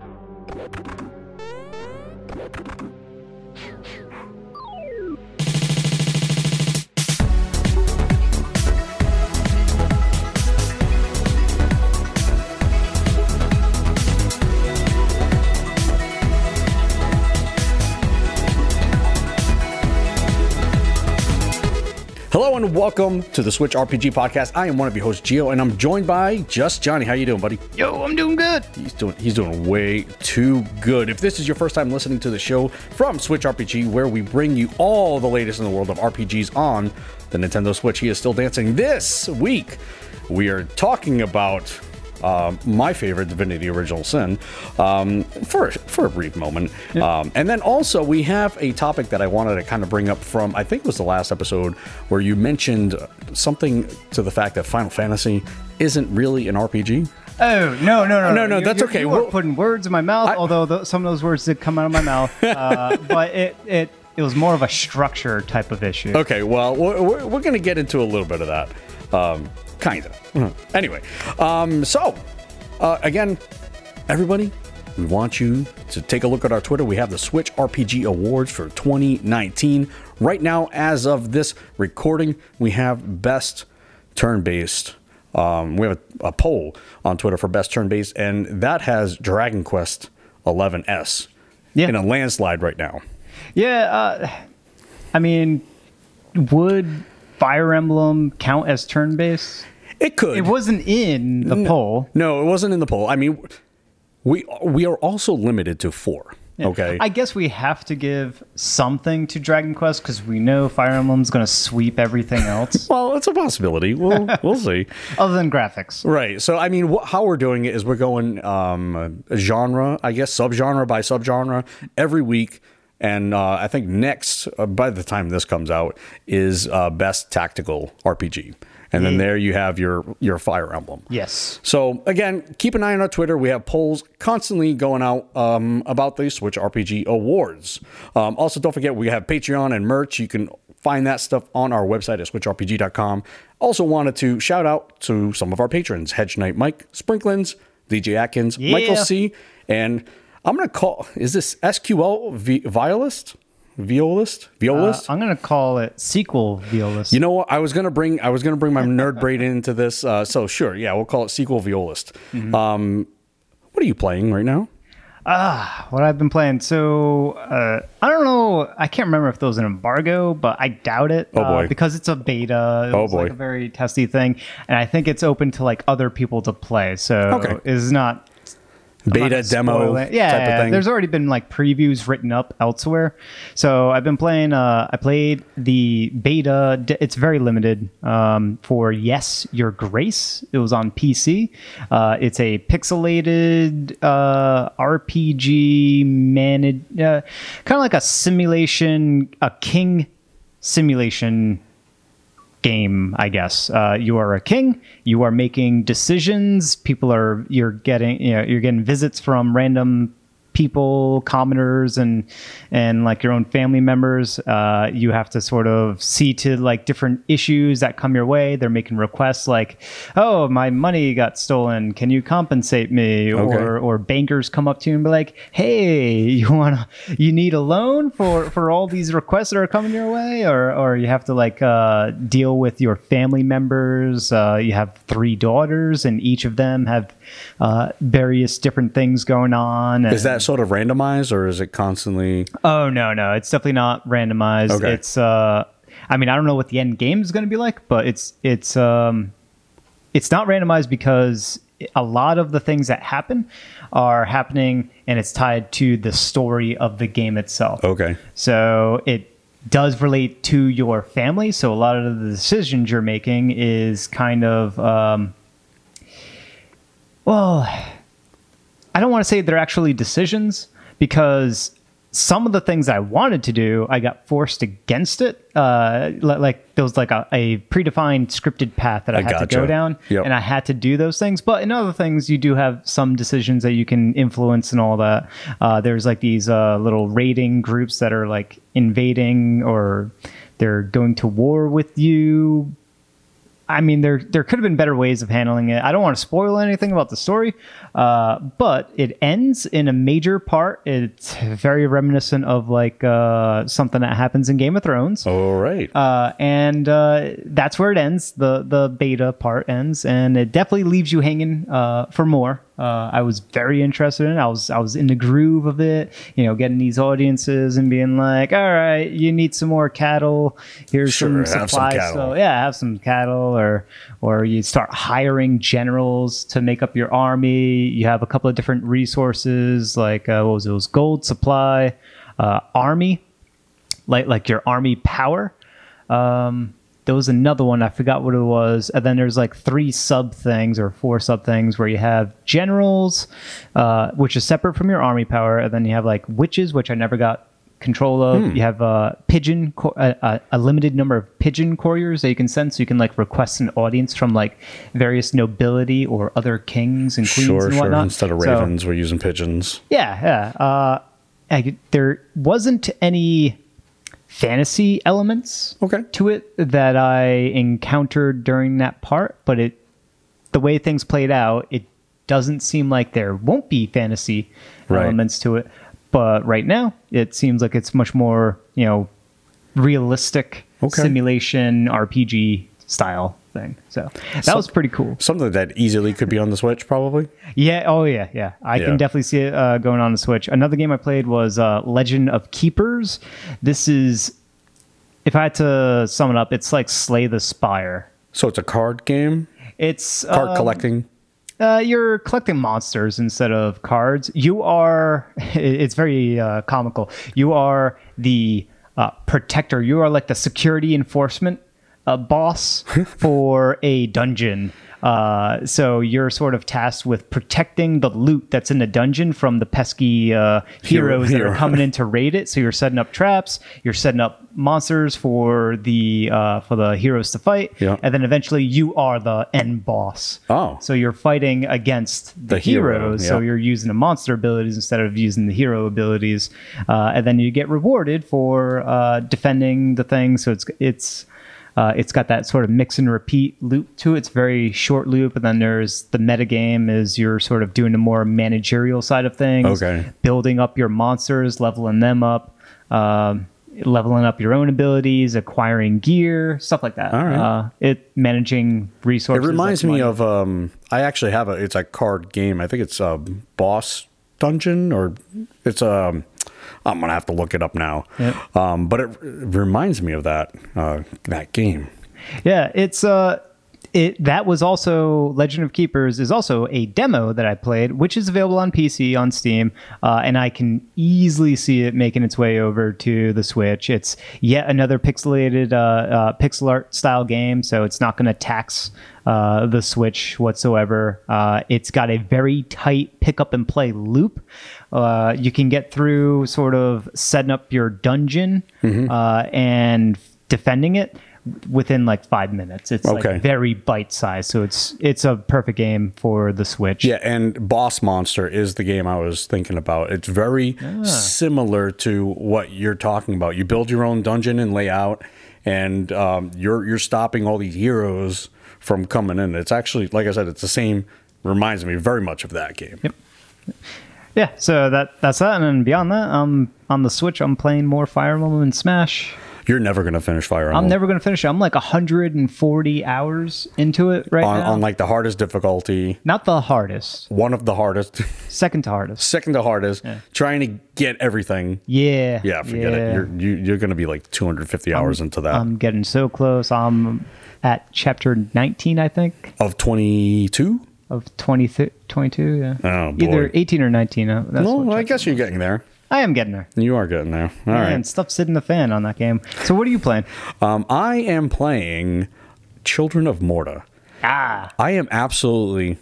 Hello and welcome to the Switch RPG podcast. I am one of your hosts, Geo, and I'm joined by just Johnny. How you doing, buddy? Yo, I'm doing good. He's doing he's doing way too good. If this is your first time listening to the show from Switch RPG, where we bring you all the latest in the world of RPGs on the Nintendo Switch, he is still dancing. This week, we are talking about uh, my favorite Divinity Original Sin um, for for a brief moment, um, and then also we have a topic that I wanted to kind of bring up from I think it was the last episode where you mentioned something to the fact that Final Fantasy isn't really an RPG. Oh no no no No, no, You- that's you- okay. You we're putting words in my mouth, I- although th- some of those words did come out of my mouth. Uh, but it it it was more of a structure type of issue. Okay, well, we're, we're, we're going to get into a little bit of that. Um, kind of. Anyway, um, so, uh, again, everybody, we want you to take a look at our Twitter. We have the Switch RPG Awards for 2019. Right now, as of this recording, we have best turn based. Um, we have a, a poll on Twitter for best turn based, and that has Dragon Quest 11S Yeah. in a landslide right now. Yeah, uh, I mean, would Fire Emblem count as turn based? It could. It wasn't in the poll. No, it wasn't in the poll. I mean, we we are also limited to four. Okay. I guess we have to give something to Dragon Quest because we know Fire Emblem's going to sweep everything else, well, it's a possibility. We'll we'll see. other than graphics. Right. So I mean, wh- how we're doing it is we're going um, genre, I guess, subgenre by subgenre every week. And uh, I think next, uh, by the time this comes out, is uh, best tactical RPG. And then there you have your your Fire Emblem. Yes. So again, keep an eye on our Twitter. We have polls constantly going out um, about the Switch RPG Awards. Um, also, don't forget we have Patreon and merch. You can find that stuff on our website at switchrpg.com. Also, wanted to shout out to some of our patrons: Hedge Knight Mike, Sprinklins, DJ Atkins, Michael C, and I'm gonna call is this SQL vi- Violist? Violist? Uh, Violist? I'm going to call it SQL violist. You know what? I was gonna bring I was gonna bring my nerd brain into this. Uh, so sure, yeah, we'll call it SQL violist. Mm-hmm. Um, what are you playing right now? Ah, what I've been playing. So uh, I don't know. I can't remember if there was an embargo, but I doubt it. Oh, boy. uh, because it's a beta. It Oh, was like boy. a very testy thing, and I think it's open to like other people to play. So Okay. it's not Beta demo. Yeah, type of yeah, there's already been like previews written up elsewhere. So I've been playing. Uh, I played the beta. It's very limited um, for Yes Your Grace. It was on PC. Uh, it's a pixelated uh, RPG managed, uh, kind of like a simulation, a king simulation game, I guess. Uh, you are a king. You are making decisions. People are you're getting you know you're getting visits from random people, commoners, and and like your own family members. Uh, you have to sort of see to like different issues that come your way. They're making requests like, "Oh, my money got stolen. Can you compensate me?" Or or bankers come up to you and be like, "Hey, you want you need a loan for for all these requests that are coming your way?" Or or you have to like uh, deal with your family members. Uh, you have three daughters, and each of them have uh, various different things going on. Is that sort of randomized or is it constantly? Oh no, no, it's definitely not randomized. Okay. It's uh I mean, I don't know what the end game is going to be like, but it's it's um it's not randomized because a lot of the things that happen are happening and it's tied to the story of the game itself. Okay. So it does relate to your family. So a lot of the decisions you're making is kind of, um, well, I don't want to say they're actually decisions because some of the things I wanted to do, I got forced against it. Uh, like there was like a, a predefined scripted path that I, I had to go down, Yep. and I had to do those things. But in other things, you do have some decisions that you can influence and all that. Uh, there's like these uh, little raiding groups that are like invading or they're going to war with you I mean, there there could have been better ways of handling it. I don't want to spoil anything about the story, uh, but it ends in a major part. It's very reminiscent of like uh, something that happens in Game of Thrones. All right. Uh, and uh, that's where it ends. The the beta part ends, and it definitely leaves you hanging uh, for more. Uh, I was very interested in. it. I was I was in the groove of it. You know, getting these audiences and being like, "All right, you need some more cattle. Here's Sure, some supplies." So yeah, have some cattle, or or you start hiring generals to make up your army. You have a couple of different resources, like uh, what was it? It was gold supply, uh, army, like like your army power. Um, there was another one I forgot what it was, and then there's like three sub things or four sub things where you have generals, uh, which is separate from your army power, and then you have like witches, which I never got control of. You have uh, pigeon, co- uh, uh, a limited number of pigeon couriers that you can send, so you can like request an audience from like various nobility or other kings and queens sure, and sure. whatnot. Instead of So- ravens, we're using pigeons. yeah, yeah. Uh, I, there wasn't any fantasy elements Okay. to it that I encountered during that part, but it the way things played out, it doesn't seem like there won't be fantasy Right. elements to it. But right now, it seems like it's much more, you know, realistic Okay. simulation RPG style thing. So that was pretty cool. Something that easily could be on the Switch, probably. Yeah. Oh, yeah. Yeah. I Yeah. can definitely see it uh, going on the Switch. Another game I played was uh, Legend of Keepers. This is, if I had to sum it up, it's like Slay the Spire. So it's a card game, It's card um, collecting. Uh, you're collecting monsters instead of cards. You are. It's very uh, comical. You are the uh, protector. You are like the security enforcement uh, boss for a dungeon. Uh, so you're sort of tasked with protecting the loot that's in the dungeon from the pesky uh, Hero- heroes that are coming in to raid it. So you're setting up traps. You're setting up monsters for the uh, for the heroes to fight. Yeah. And then eventually you are the end boss. Oh. So you're fighting against the, The hero, heroes. So you're using the monster abilities instead of using the hero abilities, uh, and then you get rewarded for uh, defending the thing. So it's it's. Uh, it's got that sort of mix and repeat loop to it. It's very short loop, and then there's the meta game is you're sort of doing the more managerial side of things, Okay. building up your monsters, leveling them up, um, leveling up your own abilities, acquiring gear, stuff like that. All right. Uh, it managing resources. It reminds me money. of um I actually have a it's a card game. I think it's a boss dungeon or it's um I'm gonna have to look it up now. Yep. Um, but it, it reminds me of that uh, that game. Yeah, it's uh it that was also Legend of Keepers is also a demo that I played, which is available on PC on Steam, uh, and I can easily see it making its way over to the Switch. It's yet another pixelated uh, uh, pixel art style game, so it's not going to tax uh, the Switch whatsoever. Uh, it's got a very tight pick up and play loop. Uh, you can get through sort of setting up your dungeon uh, and defending it within like five minutes. It's Okay. like very bite sized, so it's it's a perfect game for the Switch. Yeah, and Boss Monster is the game I was thinking about. It's very similar to what you're talking about. You build your own dungeon and layout, and um, you're you're stopping all these heroes from coming in. It's actually, like I said, it's the same. Reminds me very much of that game. Yep. Yeah, so that that's that, and then beyond that, um, on the Switch, I'm playing more Fire Emblem and Smash. You're never gonna finish Fire Emblem. I'm never gonna finish it. I'm like 140 hours into it right on, now. on like the hardest difficulty, Not the hardest, one of the hardest, second to hardest. second to hardest, trying to get everything. Yeah. Yeah, forget it. You're you, you're gonna be like 250 hours into that I'm getting so close. I'm at chapter 19, I think, of 22. Of 20, 22. Yeah. Oh, boy. Either 18 or 19. uh, That's Well, what I guess you're getting there. I am getting there. You are getting there. All right. Man, stuff's hitting the fan on that game. So what are you playing? Um, I am playing Children of Morta. Ah, I am absolutely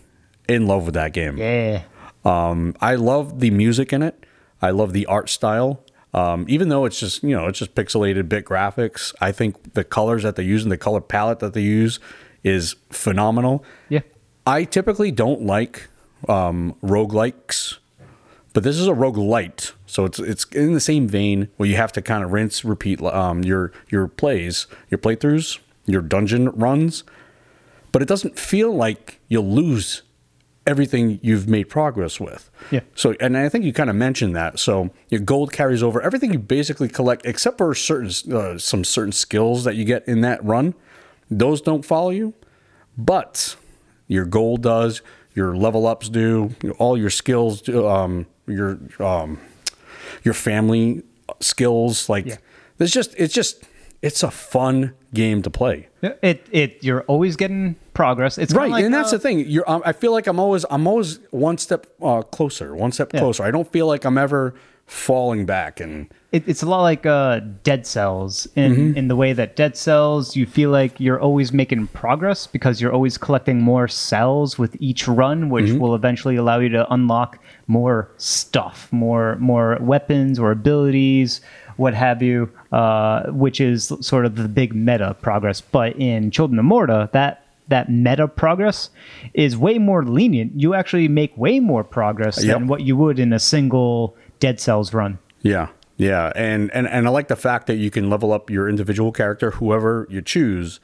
in love with that game. yeah. Um, I love the music in it. I love the art style. Um, even though it's just you know it's just pixelated bit graphics, I think the colors that they use and the color palette that they use is phenomenal. Yeah. I typically don't like um, roguelikes, but this is a roguelite. So it's it's in the same vein where you have to kind of rinse, repeat um, your your plays, your playthroughs, your dungeon runs. but it doesn't feel like you'll lose everything you've made progress with. Yeah. So, and I think you kind of mentioned that. So, your gold carries over everything you basically collect, except for certain uh, some certain skills that you get in that run. Those don't follow you, but your goal does. Your level ups do. All your skills, do, um, your um, your family skills. Like, Yeah. there's just it's just it's a fun game to play. It it you're always getting progress. It's right like, and that's uh, the thing you're um, i feel like i'm always i'm always one step uh, closer one step Yeah. closer i don't feel like i'm ever falling back and It, it's a lot like uh, Dead Cells in Mm-hmm. in the way that Dead Cells, you feel like you're always making progress because you're always collecting more cells with each run, which Mm-hmm. will eventually allow you to unlock more stuff, more more weapons or abilities, what have you, uh, which is sort of the big meta progress. But in Children of Morta, that that meta progress is way more lenient. You actually make way more progress Yep. than what you would in a single Dead Cells run. yeah yeah and, and and i like the fact that you can level up your individual character whoever you choose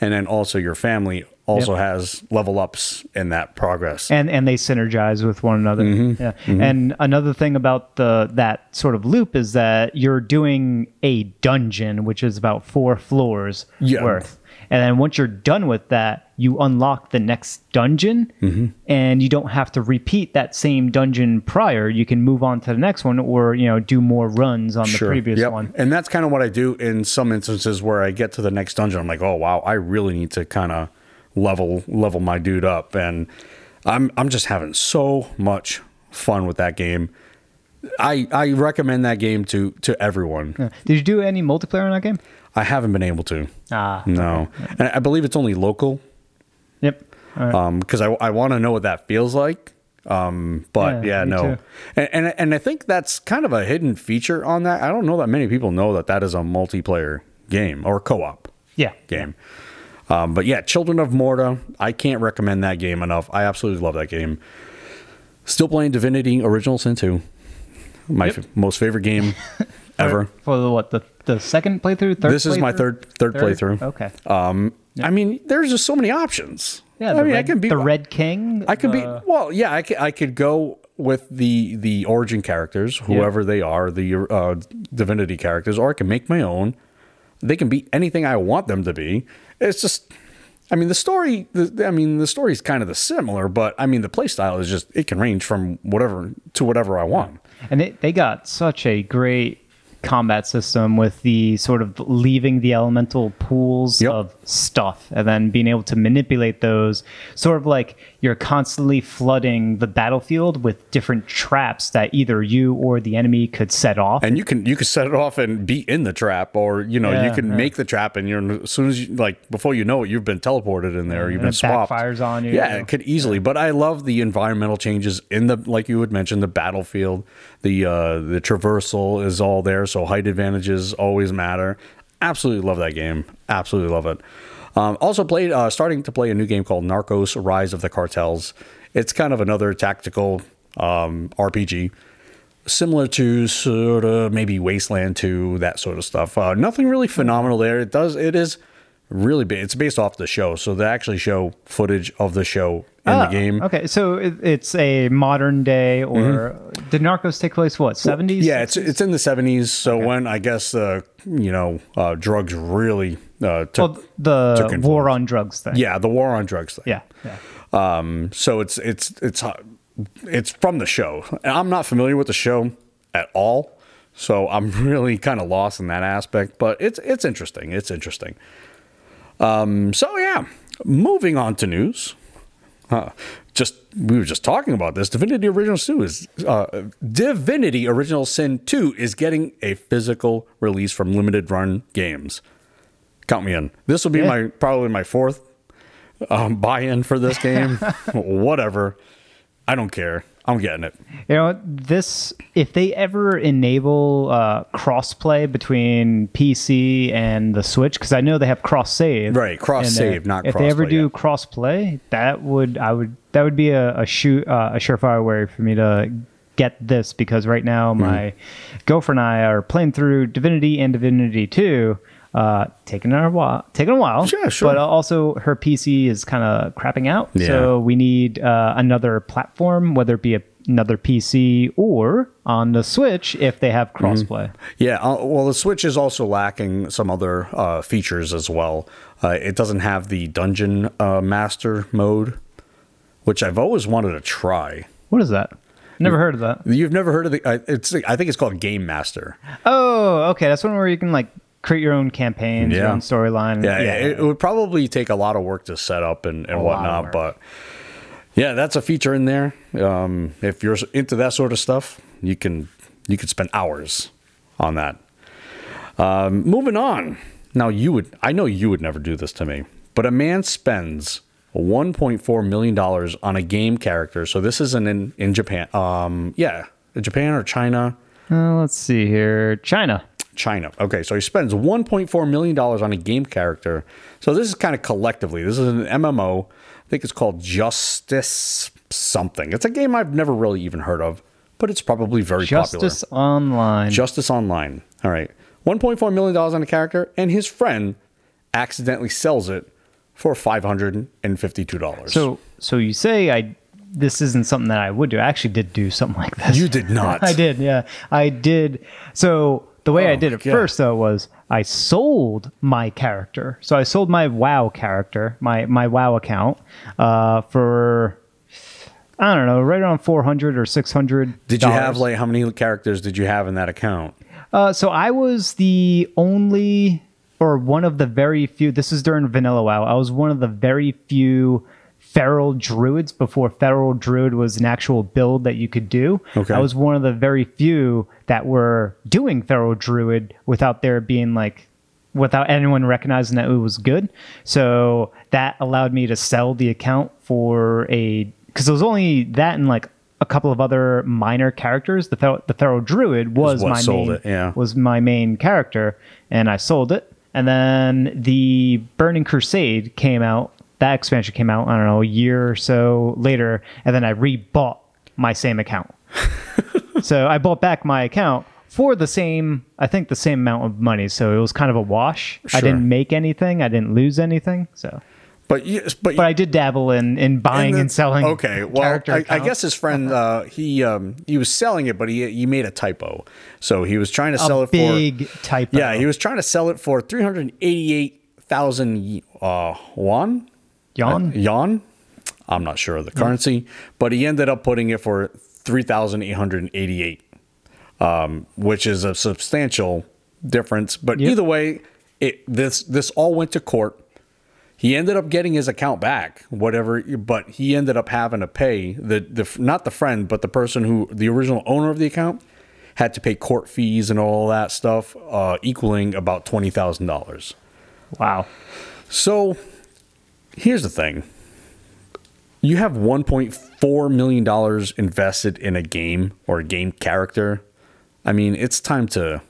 and then also your family also Yep. has level ups in that progress and and they synergize with one another. Mm-hmm. Yeah. And another thing about the that sort of loop is that you're doing a dungeon, which is about four floors Yeah. worth. And then once you're done with that, you unlock the next dungeon, Mm-hmm. and you don't have to repeat that same dungeon prior. You can move on to the next one, or you know, do more runs on the previous Yep. one. And that's kind of what I do in some instances where I get to the next dungeon. I'm like, oh wow, I really need to kind of level level my dude up, and I'm I'm just having so much fun with that game. I I recommend that game to to everyone. Did you do any multiplayer in that game? I haven't been able to. Ah, No, and I believe it's only local Yep. Right. because I, I want to know what that feels like. Um, but Yeah, yeah, no, and, and and I think that's kind of a hidden feature on that. I don't know that many people know that that is a multiplayer game or co-op yeah. game. Um, but yeah, Children of Morta, I can't recommend that game enough. I absolutely love that game. Still playing Divinity Original Sin 2, my Yep. f- most favorite game ever. For the what the the second playthrough, third. This is my playthrough? third third playthrough. Okay. Um, I mean, there's just so many options. Yeah, I mean, red, I can be the Red King. I could be well, yeah. I could, I could go with the the origin characters, whoever they are, the uh, divinity characters, or I can make my own. They can be anything I want them to be. It's just, I mean, the story. The, I mean, the story is kind of the similar, but I mean, the play style is just it can range from whatever to whatever I want. and it, they got such a great combat system with the sort of leaving the elemental pools Yep. of stuff and then being able to manipulate those sort of like you're constantly flooding the battlefield with different traps that either you or the enemy could set off And you can you can set it off and be in the trap, or you know you can yeah. make the trap, and you're as soon as you like before you know it, you've been teleported in there, you've been swapped. backfires on you. Yeah, it could easily. But I love the environmental changes in the like you had mentioned the battlefield, the uh, the traversal is all there, so height advantages always matter. Absolutely love that game. Absolutely love it. Um, also played uh, starting to play a new game called Narcos: Rise of the Cartels. It's kind of another tactical um, RPG similar to sort of maybe Wasteland 2, that sort of stuff. Uh, nothing really phenomenal there. It does, it is really. It's based off the show, so they actually show footage of the show in the Ah, game. Okay, so it, it's a modern day, or did Narcos take place what seventies? Mm-hmm. Yeah, it's it's in the 70s. So when I guess uh, you know uh, drugs really uh, took, well, the took war on drugs thing. yeah, the war on drugs thing. yeah, yeah. Um, so it's it's it's uh, it's from the show. And I'm not familiar with the show at all, so I'm really kind of lost in that aspect. But it's it's interesting. It's interesting. Um, so yeah, moving on to news. Uh, just we were just talking about this. Divinity Original Sin is uh, Divinity Original Sin Two is getting a physical release from limited run games. Count me in. This will be Yeah. my probably my fourth um, buy-in for this game. Whatever. I don't care. I'm getting it. You know, this if they ever enable uh, crossplay between PC and the Switch, because I know they have cross save. Right, cross-save, not If they ever crossplay, do yeah. crossplay, that would I would that would be a a shoot uh, a surefire way for me to get this because right now Mm-hmm. my girlfriend and I are playing through Divinity and Divinity Two. Uh, taking a while, taking a while. Yeah, sure. But also, her PC is kind of crapping out, Yeah. so we need uh, another platform, whether it be a, another PC or on the Switch if they have Mm-hmm. crossplay. Yeah, uh, well, the Switch is also lacking some other uh, features as well. Uh, it doesn't have the Dungeon uh, Master mode, which I've always wanted to try. What is that? Never heard of that. You've never heard of the? Uh, it's I think it's called Game Master. Oh, okay. That's one where you can like create your own campaigns, your own storyline. Yeah, It, it would probably take a lot of work to set up and, and whatnot, but yeah, that's a feature in there. Um, if you're into that sort of stuff, you can you could spend hours on that. Um, moving on. Now you would I know you would never do this to me, but a man spends 1.4 million dollars on a game character. So this isn't in in Japan. Um, yeah, Japan or China. Uh, let's see here. China. China. Okay, so he spends 1.4 million dollars on a game character. So this is kind of collectively. This is an MMO. I think it's called Justice something. It's a game I've never really even heard of, but it's probably very popular. Justice popular. Online. Justice Online. All right. 1.4 million dollars on a character and his friend accidentally sells it for $552. so, so you say I this isn't something that I would do. I actually did do something like this. you did not. I did, yeah. I did. So the way I Oh did it God. first though was I sold my character. So I sold my WoW character, my my WoW account, uh, for I don't know, right around four hundred or six hundred. Did you have like how many characters did you have in that account? Uh, so I was the only, or one of the very few. This is during Vanilla WoW. I was one of the very few feral druids before feral druid was an actual build that you could do. Okay. I was one of the very few that were doing feral druid without there being like without anyone recognizing that it was good. So that allowed me to sell the account for a because it was only that and like a couple of other minor characters. The Fer- the feral druid was my sold main it, yeah. was my main character, and I sold it. And then the Burning Crusade came out. That expansion came out. I don't know a year or so later, and then I rebought my same account. so I bought back my account for the same, I think the same amount of money. So it was kind of a wash. I didn't make anything. I didn't lose anything. So, But yes, but but I did dabble in in buying the- and selling. Okay, well, I, I guess his friend uh, he um, he was selling it, but he he made a typo. So he was trying to sell a it big typo. for yeah, he was trying to sell it for three hundred eighty eight thousand uh, won Yawn. yuan. I'm not sure of the currency, but he ended up putting it for three thousand eight hundred eighty eight, um, which is a substantial difference. But Yep. either way, it this this all went to court. He ended up getting his account back, whatever. But he ended up having to pay the the not the friend, but the person who the original owner of the account had to pay court fees and all that stuff, uh, equaling about twenty thousand dollars. Wow. So here's the thing. You have $1.4 million invested in a game or a game character. I mean, it's time to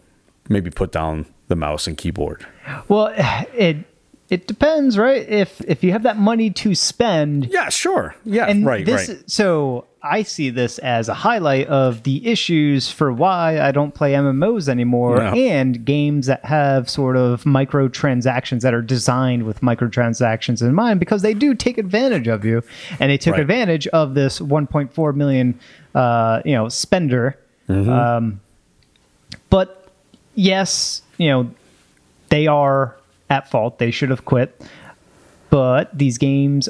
maybe put down the mouse and keyboard. Well, it it depends, right? If if you have that money to spend, Yeah, sure. Yeah, and right, this, right. So I see this as a highlight of the issues for why I don't play MMOs anymore No. and games that have sort of microtransactions that are designed with microtransactions in mind because they do take advantage of you, and they took Right. advantage of this 1.4 million, uh, you know, spender. Mm-hmm. Um, but yes, you know, they are at fault. They should have quit. But these games,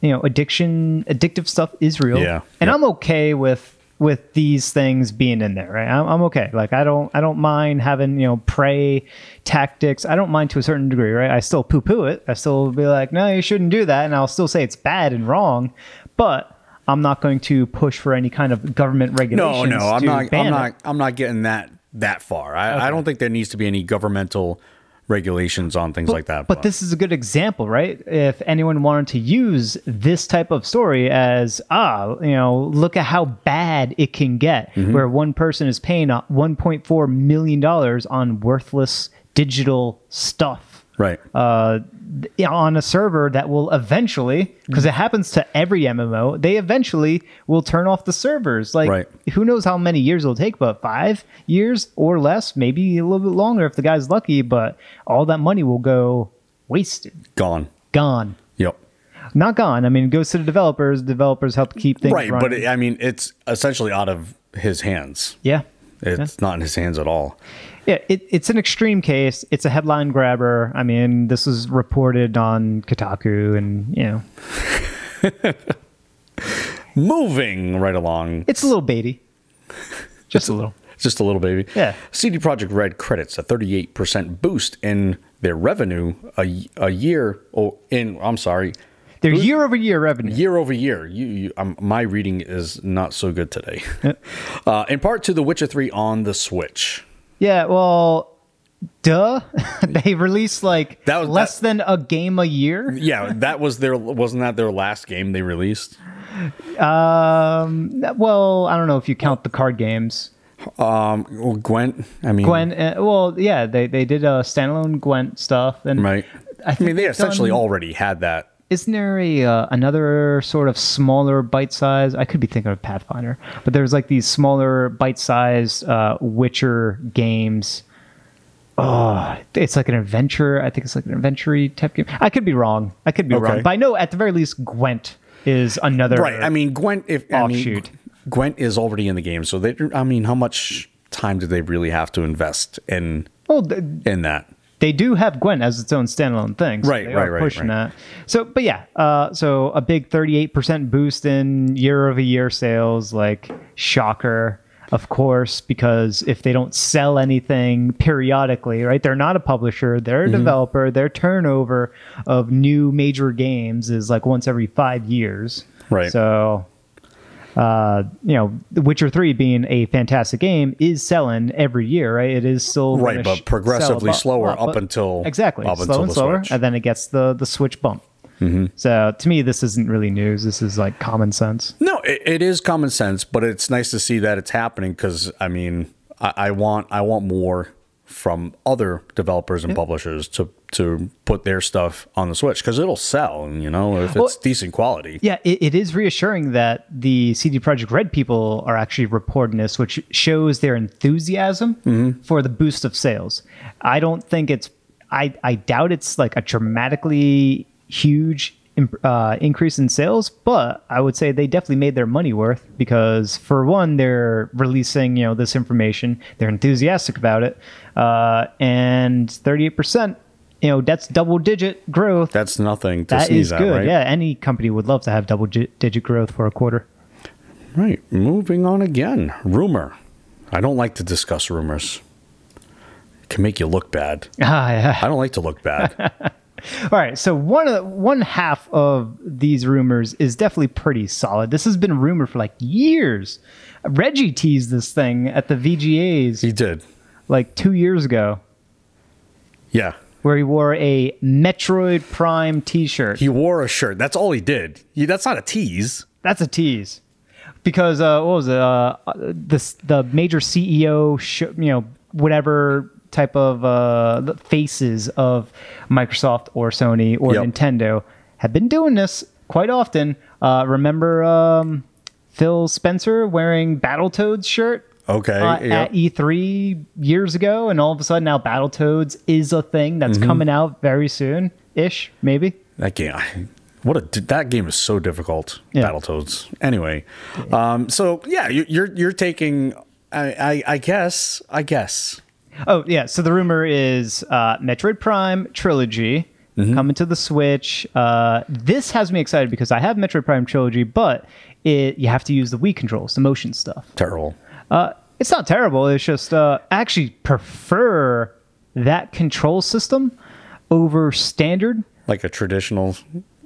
you know, addiction, addictive stuff is real. Yeah, And yeah. I'm okay with with these things being in there, right? I'm, I'm okay. Like I don't I don't mind having you know prey tactics. I don't mind to a certain degree, right? I still poo poo it. I still be like, no, you shouldn't do that, and I'll still say it's bad and wrong, but. I'm not going to push for any kind of government regulation. No, no, I'm not. I'm it. not. I'm not getting that that far. I, I don't think there needs to be any governmental regulations on things like that. But this is a good example, right? If anyone wanted to use this type of story as, ah, you know, look at how bad it can get, Mm-hmm. where one person is paying $1.4 million on worthless digital stuff. Right. uh, on a server that will eventually, because it happens to every MMO, they eventually will turn off the servers. Like, Right. who knows how many years it'll take, but five years or less, maybe a little bit longer if the guy's lucky, but all that money will go wasted, Gone. gone. Yep. Not gone. I mean, it goes to the developers. Developers help keep things Right, but it, I mean, it's essentially out of his hands. yeah. It's not in his hands at all. Yeah, it, it's an extreme case. It's a headline grabber. I mean, this was reported on Kotaku, and you know, Moving right along. it's a little baity, just a little. Just a little baby. Yeah. CD Projekt Red credits a 38% boost in their revenue a, a year. Oh, in I'm sorry, Their year over year revenue. year over year. You, you um, my reading is not so good today. uh, in part to The Witcher 3 on the Switch. Yeah, well, duh. they released like That was- less than a game a year. Yeah, that was their wasn't that their last game they released? Um, well, I don't know if you count the card games. Um, well, Gwent. I mean, Gwent. uh, well, yeah, they they did a standalone Gwent stuff, and right? I I, mean, they essentially done- already had that. Isn't there a uh, another sort of smaller bite size? I could be thinking of Pathfinder, but there's like these smaller bite size uh, Witcher games. Oh, it's like an adventure. I think it's like an adventure type game. I could be wrong. I could be Okay. wrong, but I know at the very least Gwent is another. Right. I mean, Gwent. If I mean, Gwent is already in the game, so they. I mean, how much time do they really have to invest in well, in that? They do have Gwent as its own standalone thing. So Right, right, right, pushing right. that. So, but yeah, uh, so a big 38% boost in year over year sales, like shocker, of course, because if they don't sell anything periodically, right, they're not a publisher, they're a Mm-hmm. developer, their turnover of new major games is like once every five years. Right. So, uh, you know, The Witcher 3 being a fantastic game is selling every year, right? It is still Right, but sh- progressively slower lot, up until- exactly up slow until and slower, Switch. and then it gets the the Switch bump. Mm-hmm. So to me, this isn't really news. This is like common sense. No, it, it is common sense, but it's nice to see that it's happening because I mean, I, I want I want more from other developers and publishers to to put their stuff on the Switch because it'll sell. You know, if it's Well- decent quality. Yeah, it, it is reassuring that the CD Projekt Red people are actually reporting this, which shows their enthusiasm Mm-hmm. for the boost of sales. I don't think it's. I I doubt it's like a dramatically huge uh, increase in sales, but I would say they definitely made their money worth because for one, they're releasing you know this information, they're enthusiastic about it, uh, and thirty eight percent. You know that's double digit growth. That's nothing to That sneeze is at, good. right? Yeah, any company would love to have double gi- digit growth for a quarter. Right. Moving on again. Rumor. I don't like to discuss rumors. It can make you look bad. Ah, yeah. I don't like to look bad. All right. So one of the, one half of these rumors is definitely pretty solid. This has been a rumor for like years. Reggie teased this thing at the VGAs he did. like two years ago, Yeah. where he wore a Metroid Prime T-shirt. He wore a shirt. That's all he did. He, that's not a tease. That's a tease. Because uh, what was it? Uh, this the major CEO, sh- you know, whatever type of uh, faces of Microsoft or Sony or Yep. Nintendo have been doing this quite often. Uh, remember um, Phil Spencer wearing Battletoads shirt Okay. uh, yeah. at E3 years ago, and all of a sudden now Battletoads is a thing that's Mm-hmm. coming out very soon, ish, maybe. That game, I- what a that game is so difficult. Yeah. Battletoads. Anyway, um, so yeah, you, you're you're taking. I, I I guess I guess Oh yeah, so the rumor is uh, Metroid Prime trilogy Mm-hmm. coming to the Switch. Uh, this has me excited because I have Metroid Prime trilogy, but it you have to use the Wii controls, the motion stuff. terrible. Uh, it's not terrible. It's just uh, I actually prefer that control system over standard, Like a traditional.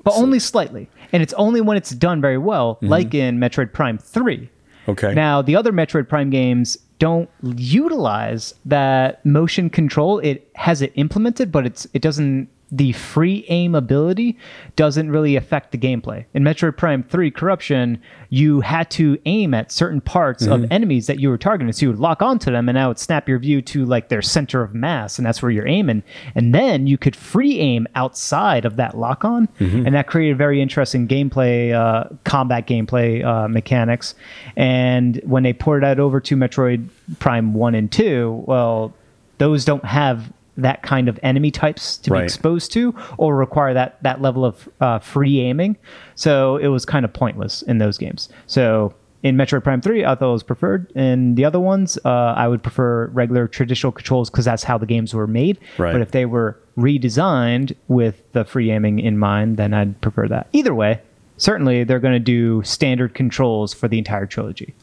but only slightly. And it's only when it's done very well, Mm-hmm. like in Metroid Prime Three. Okay. Now, the other Metroid Prime games don't utilize that motion control. It has it implemented, but it's it doesn't the free aim ability doesn't really affect the gameplay. In Metroid Prime 3 Corruption, you had to aim at certain parts Mm-hmm. of enemies that you were targeting. So you would lock onto them and that would snap your view to like their center of mass, and that's where you're aiming. And then you could free aim outside of that lock on, Mm-hmm. and that created very interesting gameplay, uh, combat gameplay uh, mechanics. And when they ported that over to Metroid Prime 1 and 2, well, those don't have that kind of enemy types to Right. be exposed to or require that that level of uh, free aiming. So it was kind of pointless in those games. So in metroid prime 3 i thought it was preferred. In the other ones uh, i would prefer regular traditional controls because that's how the games were made. Right. but if they were redesigned with the free aiming in mind then i'd prefer that. Either way certainly they're going to do standard controls for the entire trilogy.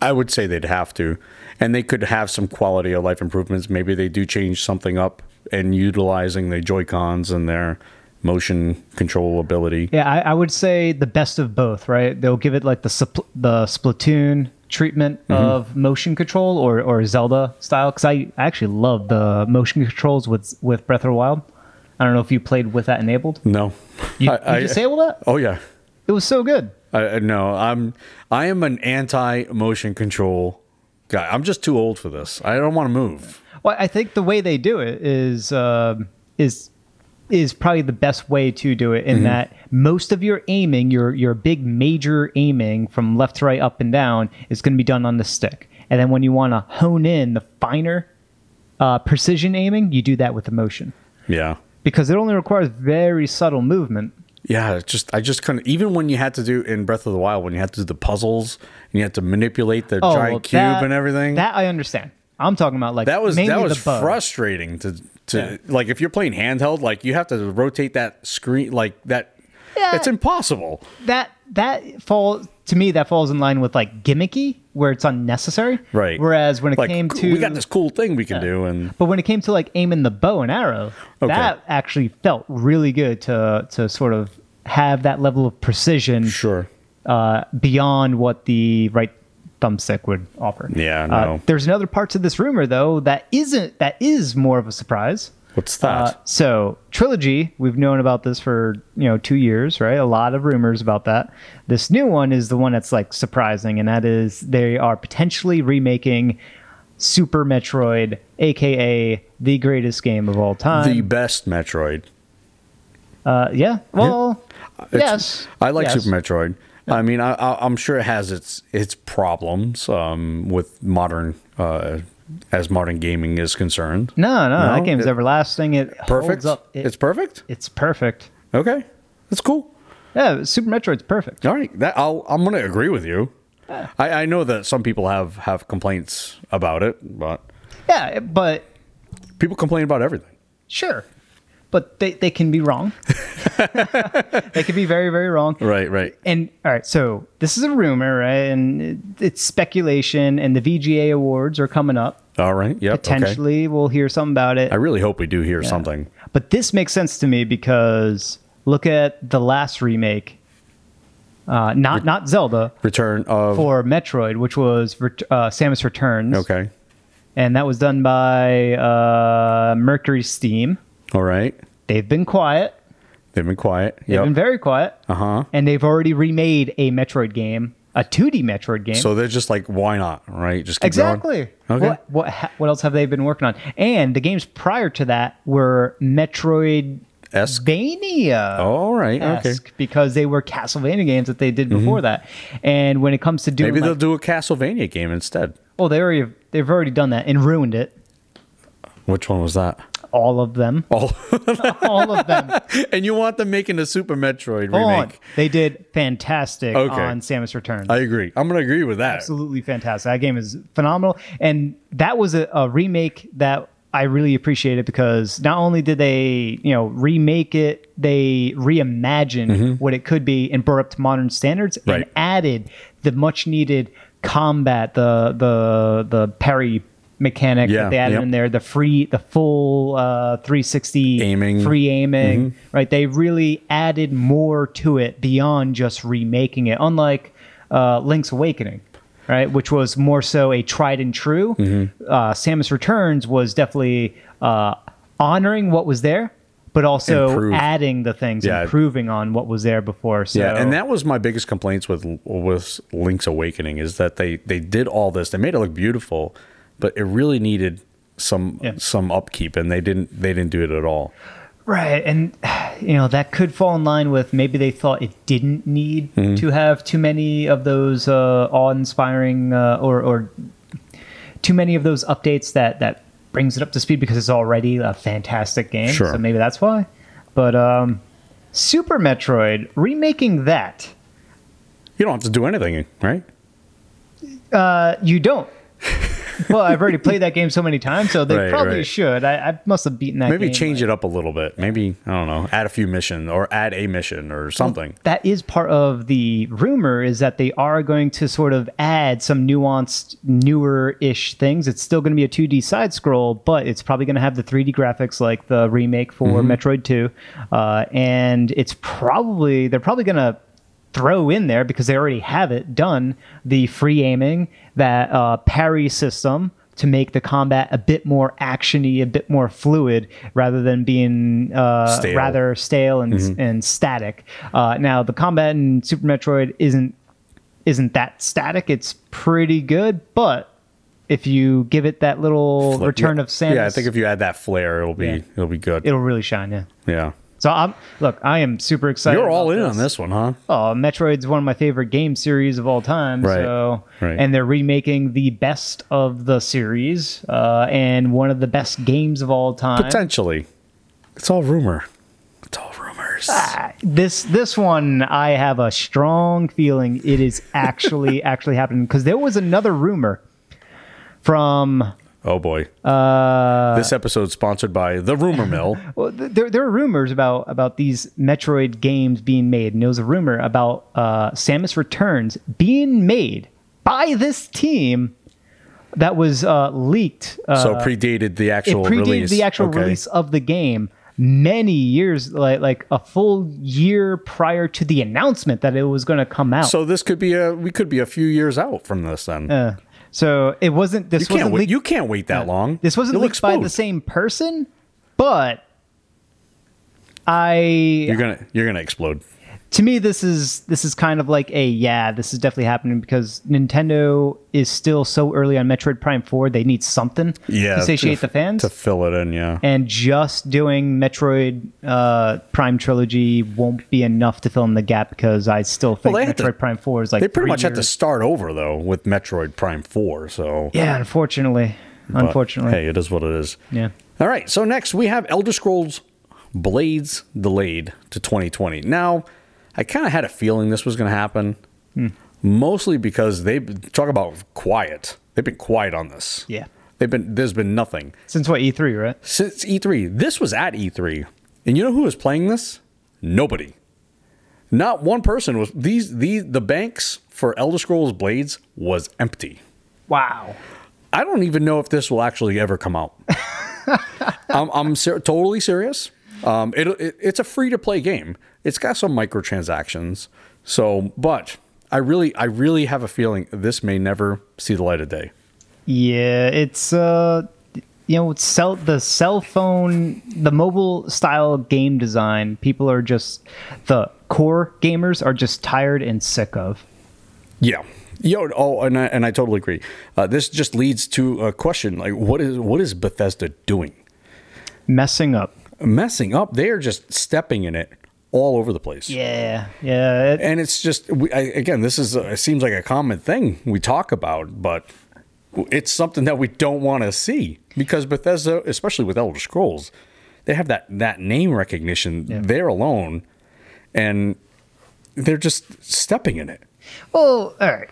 I would say they'd have to, and they could have some quality of life improvements. Maybe they do change something up and utilizing the Joy Cons and their motion control ability. Yeah, I, I would say the best of both, right? They'll give it like the the Splatoon treatment Mm-hmm. of motion control or, or Zelda style because I, I actually love the motion controls with with Breath of the Wild. I don't know if you played with that enabled. No, You, I- you disable that? Oh yeah, It was so good. No, I'm I am an anti motion control guy. I'm just too old for this. I don't want to move. Well, I think the way they do it is um is is probably the best way to do it Mm-hmm. in that most of your aiming, your your big major aiming from left to right, up and down, is going to be done on the stick. And then when you want to hone in the finer uh, precision aiming, you do that with the motion Yeah. because it only requires very subtle movement. Yeah, just I just couldn't. Even when you had to do in Breath of the Wild, when you had to do the puzzles and you had to manipulate the Oh, giant well, cube that- and everything, that, I understand. I'm talking about like that was that was frustrating to to Yeah. like if you're playing handheld, like you have to rotate that screen like that. Yeah. It's impossible. that that falls to me that falls in line with like gimmicky where it's unnecessary Right. whereas when it Like came to we got this cool thing we can do, and but when it came to like aiming the bow and arrow Okay. that actually felt really good to to sort of have that level of precision sure, uh, beyond what the right thumbstick would offer Yeah, Uh, no. there's another part to this rumor though that isn't that is more of a surprise what's that? uh, so trilogy, we've known about this for you know two years, right? A lot of rumors about that. This new one is the one that's like surprising, and that is they are potentially remaking Super Metroid, aka the greatest game of all time, the best Metroid. uh, yeah, well, It's- yes, I like yes. Super Metroid. I mean, I, I, I'm sure it has its its problems um, with modern, uh, as modern gaming is concerned. No, no, No? that game's It- everlasting. It Perfect. holds up. It- it's perfect. it's perfect. Okay, that's cool. Yeah, Super Metroid's perfect. All right, that I'll, I'm going to agree with you. I, I know that some people have have complaints about it, but Yeah, but people complain about everything. sure, but they they can be wrong. they can be very very wrong. Right, right. And all right, so this is a rumor, right? And it, it's speculation, and the VGA awards are coming up. All right. Yep. Okay. Potentially, we'll hear something about it. I really hope we do hear something. But this makes sense to me because look at the last remake, uh, not not Zelda Return of for Metroid, which was Ret- uh, Samus Returns, okay. and that was done by uh, Mercury Steam. All right. They've been quiet. They've been quiet. They've been very quiet, Uh huh. and they've already remade a Metroid game, a 2D Metroid game. So they're just like, why not? Right? Just keep going. Exactly. Okay. What what ha- what else have they been working on? And the games prior to that were Metroid Esque. All right. Okay. Because they were Castlevania games that they did before that. And when it comes to doing, Mm-hmm. Maybe they'll do a Castlevania game instead. oh, they already they've already done that and ruined it. Which one was that? All of them. Oh, All of them. and you want them making a Super Metroid Hold on. remake? They did fantastic Okay. on Samus Returns. I agree. I'm gonna agree with that. absolutely fantastic. That game is phenomenal, and that was a, a remake that I really appreciated because not only did they, you know, remake it, they reimagined what it could be and brought up to modern standards, and Mm-hmm. Added the much needed combat, the the the parry mechanic Yeah, that they added yep. in there, the free, the full uh, 360 Aiming. Mm-hmm. free aiming, right? They really added more to it beyond just remaking it. Unlike uh, Link's Awakening, right, which was more so a tried and true. Mm-hmm. Uh, Samus Returns was definitely uh, honoring what was there, but also Improve. adding the things, Yeah. improving on what was there before. So Yeah, and that was my biggest complaints with with Link's Awakening is that they they did all this. They made it look beautiful, but it really needed some Yeah. some upkeep, and they didn't they didn't do it at all. Right, and you know that could fall in line with maybe they thought it didn't need Mm-hmm. to have too many of those uh, awe-inspiring uh, or or too many of those updates that that brings it up to speed because it's already a fantastic game. Sure. So maybe that's why. But um, Super Metroid remaking that, You don't have to do anything, right? uh, you don't. well, I've already played that game so many times, so they Right, probably right. should. I, I must have beaten that. Maybe game, change like- it up a little bit. Maybe I don't know, add a few mission or add a mission or something. that is part of the rumor is that they are going to sort of add some nuanced newer-ish things it's still going to be a 2d side scroll but it's probably going to have the 3d graphics like the remake for Mm-hmm. metroid 2 uh, and it's probably they're probably going to throw in there because they already have it done the free aiming that uh, parry system to make the combat a bit more actiony, a bit more fluid, rather than being uh, Stale. Mm-hmm. rather stale and and static. Uh, now, the combat in Super Metroid isn't isn't that static. It's pretty good, but if you give it that little return yeah, of Samus, Yeah, I think if you add that flair, it'll be Yeah. it'll be good. it'll really shine. Yeah. yeah, So I'm look. I am super excited. you're all in on this one, huh? Oh, Metroid's one of my favorite game series of all time. Right, So, right. and they're remaking the best of the series uh, and one of the best games of all time. Potentially, it's all rumor. It's all rumors. Ah, This this one, I have a strong feeling it is actually actually happening because there was another rumor from Oh boy. Uh, this episode's sponsored by the Rumor Mill. well, there there are rumors about about these Metroid games being made, and there was a rumor about uh, Samus Returns being made by this team that was uh, leaked. Uh, so predated the actual it predated release. the actual Okay. release of the game many years, like like a full year prior to the announcement that it was going to come out. So this could be a we could be a few years out from this then. So it wasn't. This you can't wasn't wait. leaked. You can't wait that long. This wasn't You'll leaked by the same person, but I You're gonna you're gonna explode. To me this is this is kind of like a yeah this is definitely happening because nintendo is still so early on metroid prime 4 they need something Yeah, to satiate to- the fans to fill it in. Yeah. and just doing metroid uh, prime trilogy won't be enough to fill in the gap because i still think Well, metroid to- prime 4 is like They pretty much had to start over though with Metroid Prime Four. So yeah unfortunately but, unfortunately hey, it is what it is. yeah All right, so next we have Elder Scrolls Blades delayed to 2020. Now, I kind of had a feeling this was going to happen, Hmm. mostly because they talk about quiet. They've been quiet on this. yeah They've been there's been nothing since what e3 right since E3. This was at E3, and you know who was playing this? Nobody. Not one person was. These these the banks for Elder Scrolls Blades was empty. wow I don't even know if this will actually ever come out. I'm, I'm ser- totally serious. Um, it, it, it's a free to play game. It's got some microtransactions. So, but I really, I really have a feeling this may never see the light of day. Yeah, it's uh you know, it's cell the cell phone, the mobile style game design, people are just the core gamers are just tired and sick of. Yeah. Yo, oh, and I, and I totally agree. Uh, this just leads to a question: like, what is what is Bethesda doing? Messing up. Messing up? They are just stepping in it all over the place. Yeah, yeah. it- and it's just we, I, again this is a, it seems like a common thing we talk about but it's something that we don't want to see because bethesda especially with elder scrolls they have that that name recognition there alone and they're just stepping in it well, all right.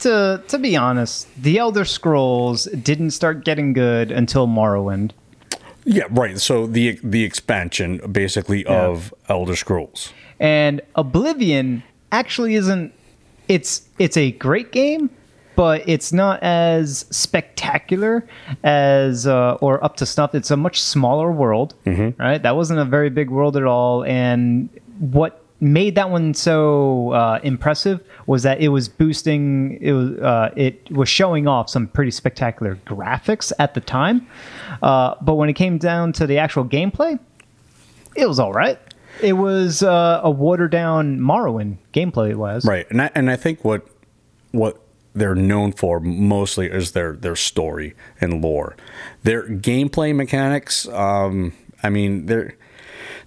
To to be honest, the Elder Scrolls didn't start getting good until Morrowind. Yeah right. So the the expansion basically of elder scrolls. And Oblivion actually isn't it's it's a great game but it's not as spectacular as uh, or up to snuff. It's a much smaller world right? That wasn't a very big world at all. And what made that one so uh, impressive was that it was boosting it was uh, it was showing off some pretty spectacular graphics at the time uh, but when it came down to the actual gameplay It was all right. It was uh, a watered down Morrowind gameplay wise. Right, and I, and I think what what they're known for mostly is their their story and lore. Their gameplay mechanics, um, I mean, their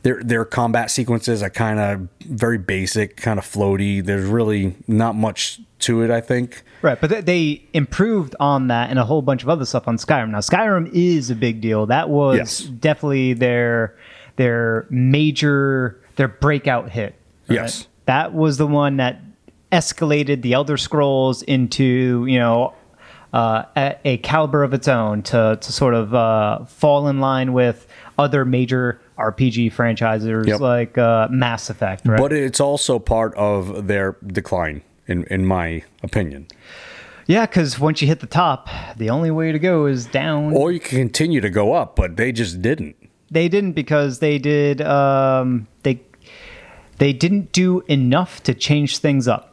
their their combat sequences are kind of very basic, kind of floaty. There's really not much to it. I think. Right, but they improved on that and a whole bunch of other stuff on Skyrim. Now, Skyrim is a big deal. That was Yes. definitely their their major their breakout hit. right? Yes. that was the one that escalated the Elder Scrolls into you know uh, a, a caliber of its own to to sort of uh, fall in line with other major RPG franchises Yep. like uh, Mass Effect. Right? But it's also part of their decline, in in my opinion. yeah, because once you hit the top, the only way to go is down. Or you can continue to go up, but they just didn't. They didn't because they did um, they they didn't do enough to change things up.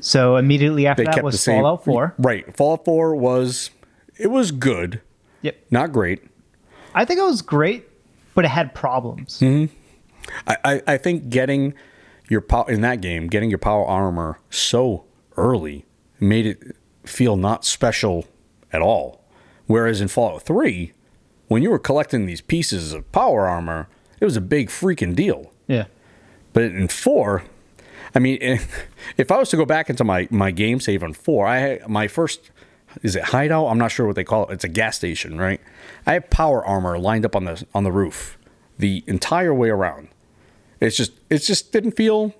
So immediately after They that was. Fallout 4. Right, Fallout Four was it was good, Yep. not great. I think it was great, but it had problems. Hmm. I, I, I think getting your power in that game, getting your power armor so early made it feel not special at all. Whereas in Fallout 3, when you were collecting these pieces of power armor, it was a big freaking deal. Yeah. But in 4, I mean, if I was to go back into my, my game save on 4, I had my first is it hideout? I'm not sure what they call it. It's a gas station, right? I have power armor lined up on the on the roof the entire way around. It's just it just didn't feel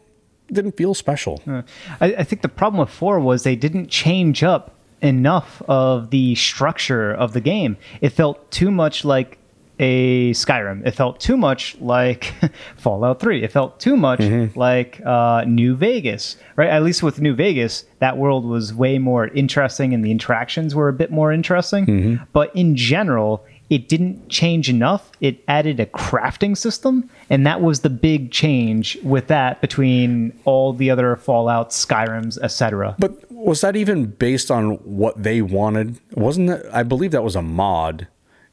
didn't feel special. Uh, I, I think the problem with four was they didn't change up enough of the structure of the game. It felt too much like a Skyrim. It felt too much like Fallout 3. It felt too much like uh, New Vegas, right? At least with New Vegas, that world was way more interesting and the interactions were a bit more interesting. But in general, it didn't change enough. It added a crafting system, and that was the big change with that between all the other Fallout, Skyrims, etc. But was that even based on what they wanted? Wasn't it? I believe that was a mod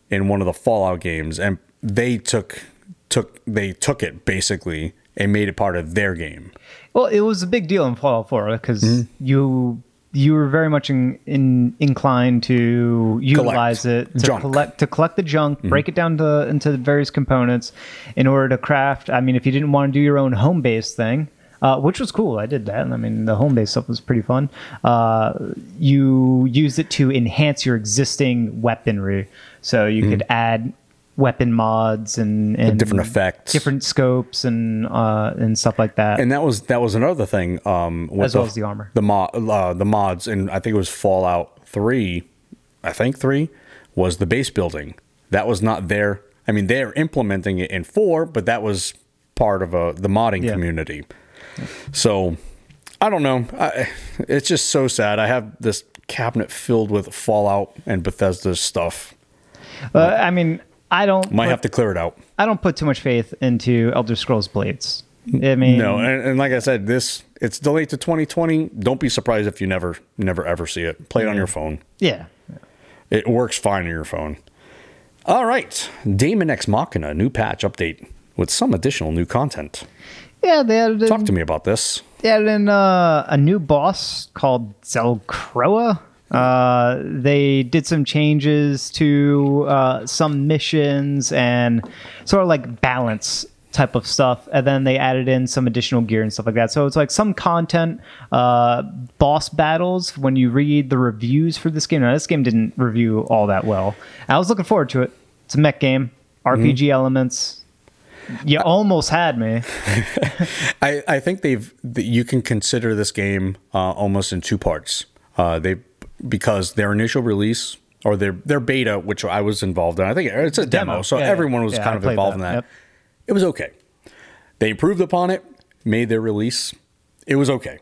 in one of the Fallout games, and they took took they took it basically and made it part of their game. Well, it was a big deal in Fallout 4 because you you were very much in, in, inclined to utilize it to junk. collect to collect the junk, break it down to into various components in order to craft. I mean, if you didn't want to do your own home base thing, uh, which was cool, I did that. I mean, the home base stuff was pretty fun. Uh, you used it to enhance your existing weaponry, so you could add weapon mods and, and different effects. different scopes and uh, and stuff like that. And that was that was another thing. Um, As well as the armor. the mod, uh, the mods, and I think it was Fallout Three. I think three was the base building. That was not there. I mean, they're implementing it in four, but that was part of uh, the modding Yeah. community. So I don't know. I, it's just so sad. I have this cabinet filled with Fallout and Bethesda stuff. Uh, I mean, I don't. Might put, have to clear it out. I don't put too much faith into Elder Scrolls Blades. I mean, No, and, and like I said, this it's delayed to 2020. Don't be surprised if you never, never ever see it. Play it on your phone. yeah, It works fine on your phone. All right, Daemon X Machina new patch update with some additional new content. yeah. They added Talk to me about this. they added in uh, a new boss called Zelcroa. Uh, they did some changes to uh, some missions and sort of like balance type of stuff. And then they added in some additional gear and stuff like that. So it's like some content uh boss battles when you read the reviews for this game. Now this game didn't review all that well. I was looking forward to it. It's a mech game. Rpg elements. You almost had me. I, I think they've you can consider this game uh, almost in two parts. Uh, they because their initial release or their their beta, which I was involved in. I think it's a demo, demo. so Yeah, everyone was yeah, kind of involved that. in that. Yep. It was okay. They improved upon it, made their release. It was okay,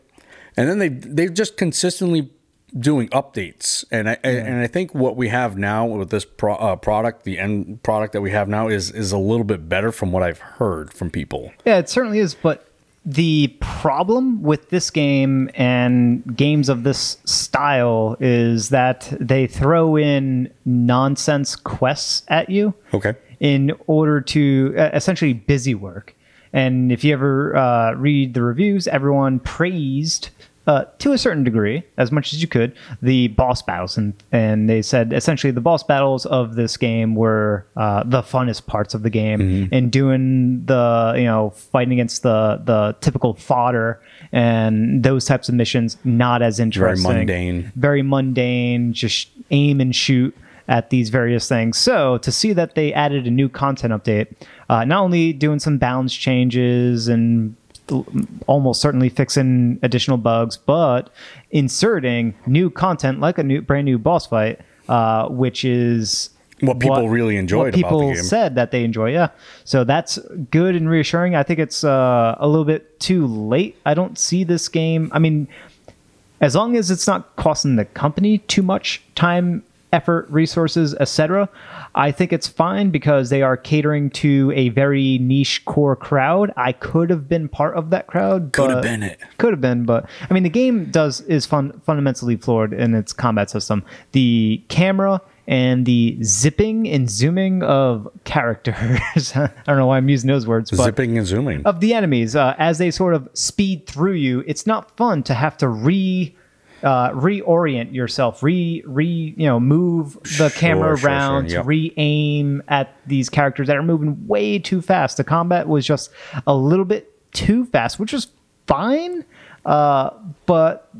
and then they they've just consistently doing updates, and I and I think what we have now with this pro, uh, product, the end product that we have now, is is a little bit better from what I've heard from people. Yeah, it certainly is. But the problem with this game and games of this style is that they throw in nonsense quests at you. Okay. in order to uh, essentially busy work. And if you ever uh, read the reviews, everyone praised uh, to a certain degree, as much as you could, the boss battles, and and they said essentially the boss battles of this game were uh, the funnest parts of the game, and doing the you know fighting against the the typical fodder and those types of missions not as interesting, Very mundane. very mundane, just aim and shoot at these various things. So to see that they added a new content update, uh, not only doing some balance changes and almost certainly fixing additional bugs, but inserting new content like a new brand new boss fight, uh, which is What people really enjoyed what about the people said that they enjoy. Yeah, so that's good and reassuring. I think it's uh, a little bit too late. I don't see this game. I mean, as long as it's not costing the company too much time effort resources etc i think it's fine because they are catering to a very niche core crowd i could have been part of that crowd Could have been it. could have been but i mean the game does is fun fundamentally flawed in its combat system the camera and the zipping and zooming of characters i don't know why i'm using those words but Zipping and zooming. of the enemies uh, as they sort of speed through you. It's not fun to have to re uh, reorient yourself, re re you know move the camera sure, sure, around, yep. re aim at these characters that are moving way too fast. The combat was just a little bit too fast, which was fine, uh, but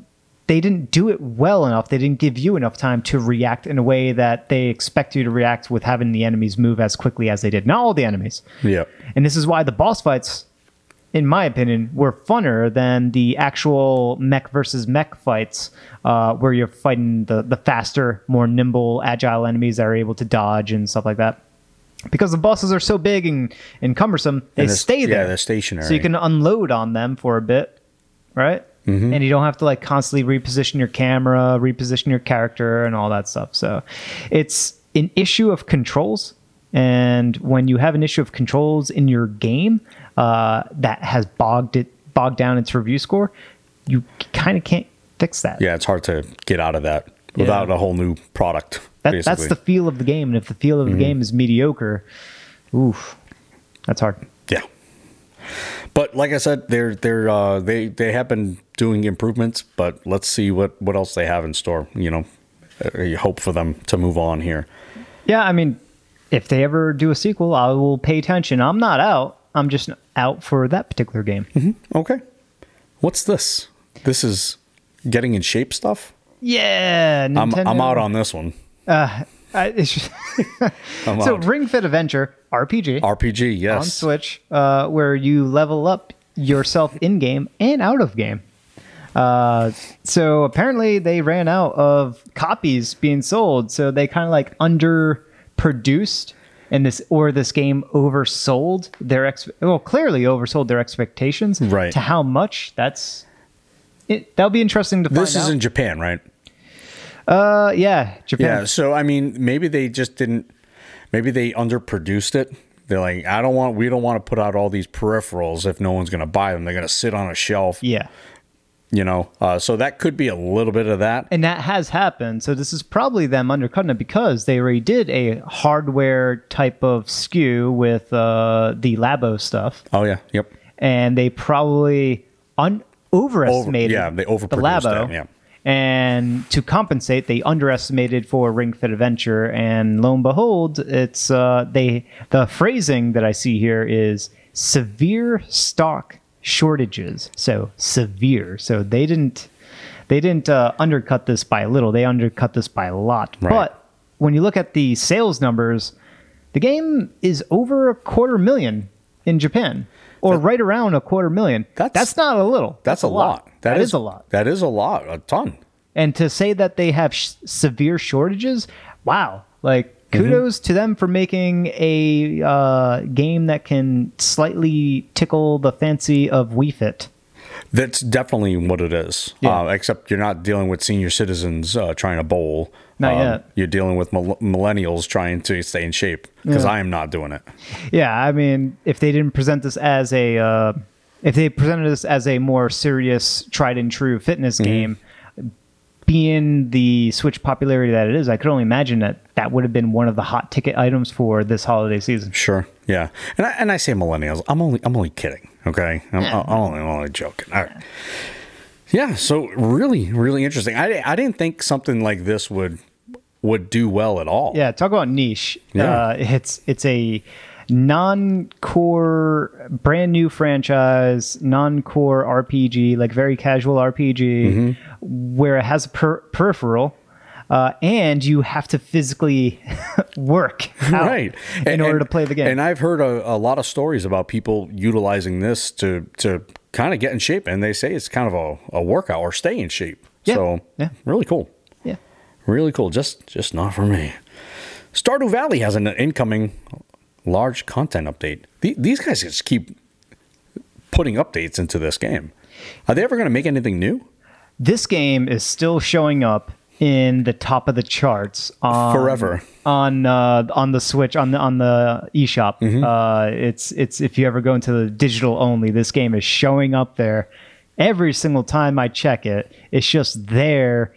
they didn't do it well enough. They didn't give you enough time to react in a way that they expect you to react with having the enemies move as quickly as they did. Not all the enemies. yeah. And this is why the boss fights, in my opinion, were funner than the actual mech versus mech fights, uh, where you're fighting the, the faster, more nimble, agile enemies that are able to dodge and stuff like that. Because the bosses are so big and, and cumbersome, they And stay yeah, there. they're stationary. So you can unload on them for a bit, right? Mm-hmm. And you don't have to like constantly reposition your camera, reposition your character, and all that stuff. So it's an issue of controls. And when you have an issue of controls in your game uh, that has bogged it bogged down its review score, you kind of can't fix that. Yeah, it's hard to get out of that without a whole new product. That, that's the feel of the game. And if the feel of Mm-hmm. the game is mediocre, oof, that's hard. Yeah. But like I said, they're they're uh, they they have been doing improvements, but let's see what what else they have in store. You know, Uh, you hope for them to move on here. Yeah, I mean, if they ever do a sequel, I will pay attention. I'm not out. I'm just out for that particular game. Okay. What's this? This is getting in shape stuff. Yeah, I'm Nintendo. I'm out on this one. Uh, I, it's just- so out. Ring Fit Adventure RPG RPG, yes. on. Switch, uh, where you level up yourself in game and out of game. Uh, so apparently they ran out of copies being sold, so they kind of like underproduced, and this or this game oversold their ex. Well, clearly oversold their expectations. Right. To how much? That's it. That'll be interesting to find This is out. in Japan, right? uh, yeah, Japan. Yeah. So I mean, maybe they just didn't. Maybe they underproduced it. They're like, I don't want. We don't want to put out all these peripherals if no one's going to buy them. They're going to sit on a shelf. yeah. You know. Uh, so that could be a little bit of that. And that has happened. So this is probably them undercutting it because they already did a hardware type of SKU with uh, the Labo stuff, Oh yeah. Yep. and they probably un- overestimated. yeah, they overproduced the Labo. that, yeah. And to compensate, they underestimated for Ring Fit Adventure, and lo and behold, it's uh, they. The phrasing that I see here is severe stock shortages. So severe. So they didn't they didn't uh, undercut this by a little. They undercut this by a lot. Right. But when you look at the sales numbers, the game is over a quarter million in Japan, or right around a quarter million. That's- That's not a little. That's, a lot. that is, a lot. That is a lot. A ton. And to say that they have sh- severe shortages, wow! Like Mm-hmm. kudos to them for making a uh, game that can slightly tickle the fancy of Wii Fit. That's definitely what it is. Yeah. Uh, except you're not dealing with senior citizens uh, trying to bowl. Not Um, yet. You're dealing with mil- millennials trying to stay in shape because Yeah. I am not doing it. Yeah, I mean, if they didn't present this as a, uh, if they presented this as a more serious, tried and true Mm-hmm. fitness game, being the Switch popularity that it is, I could only imagine that that would have been one of the hot ticket items for this holiday season. Sure. Yeah. And I, and I say millennials. I'm only I'm only kidding. Okay. I'm, I'm only, I'm only joking. All right. Yeah. So really, really interesting. I, I didn't think something like this would would do well at all. Yeah, talk about niche. Yeah. Uh, it's it's a non-core, brand new franchise, non-core RPG, like very casual RPG, where it has a per- peripheral. Uh, and you have to physically work Right. in And- order and- to play the game. And I've heard a, a lot of stories about people utilizing this to to kind of get in shape, and they say it's kind of a, a workout or stay in shape. Yeah. So Yeah. really cool. yeah. Really cool. Just just not for me. Stardew Valley has an incoming large content update. The- These guys just keep putting updates into this game. Are they ever going to make anything new? This game is still showing up in the top of the charts on, Forever. on uh, on the Switch on the on the eShop. Uh, it's it's if you ever go into the digital only, this game is showing up there every single time I check it. It's just there.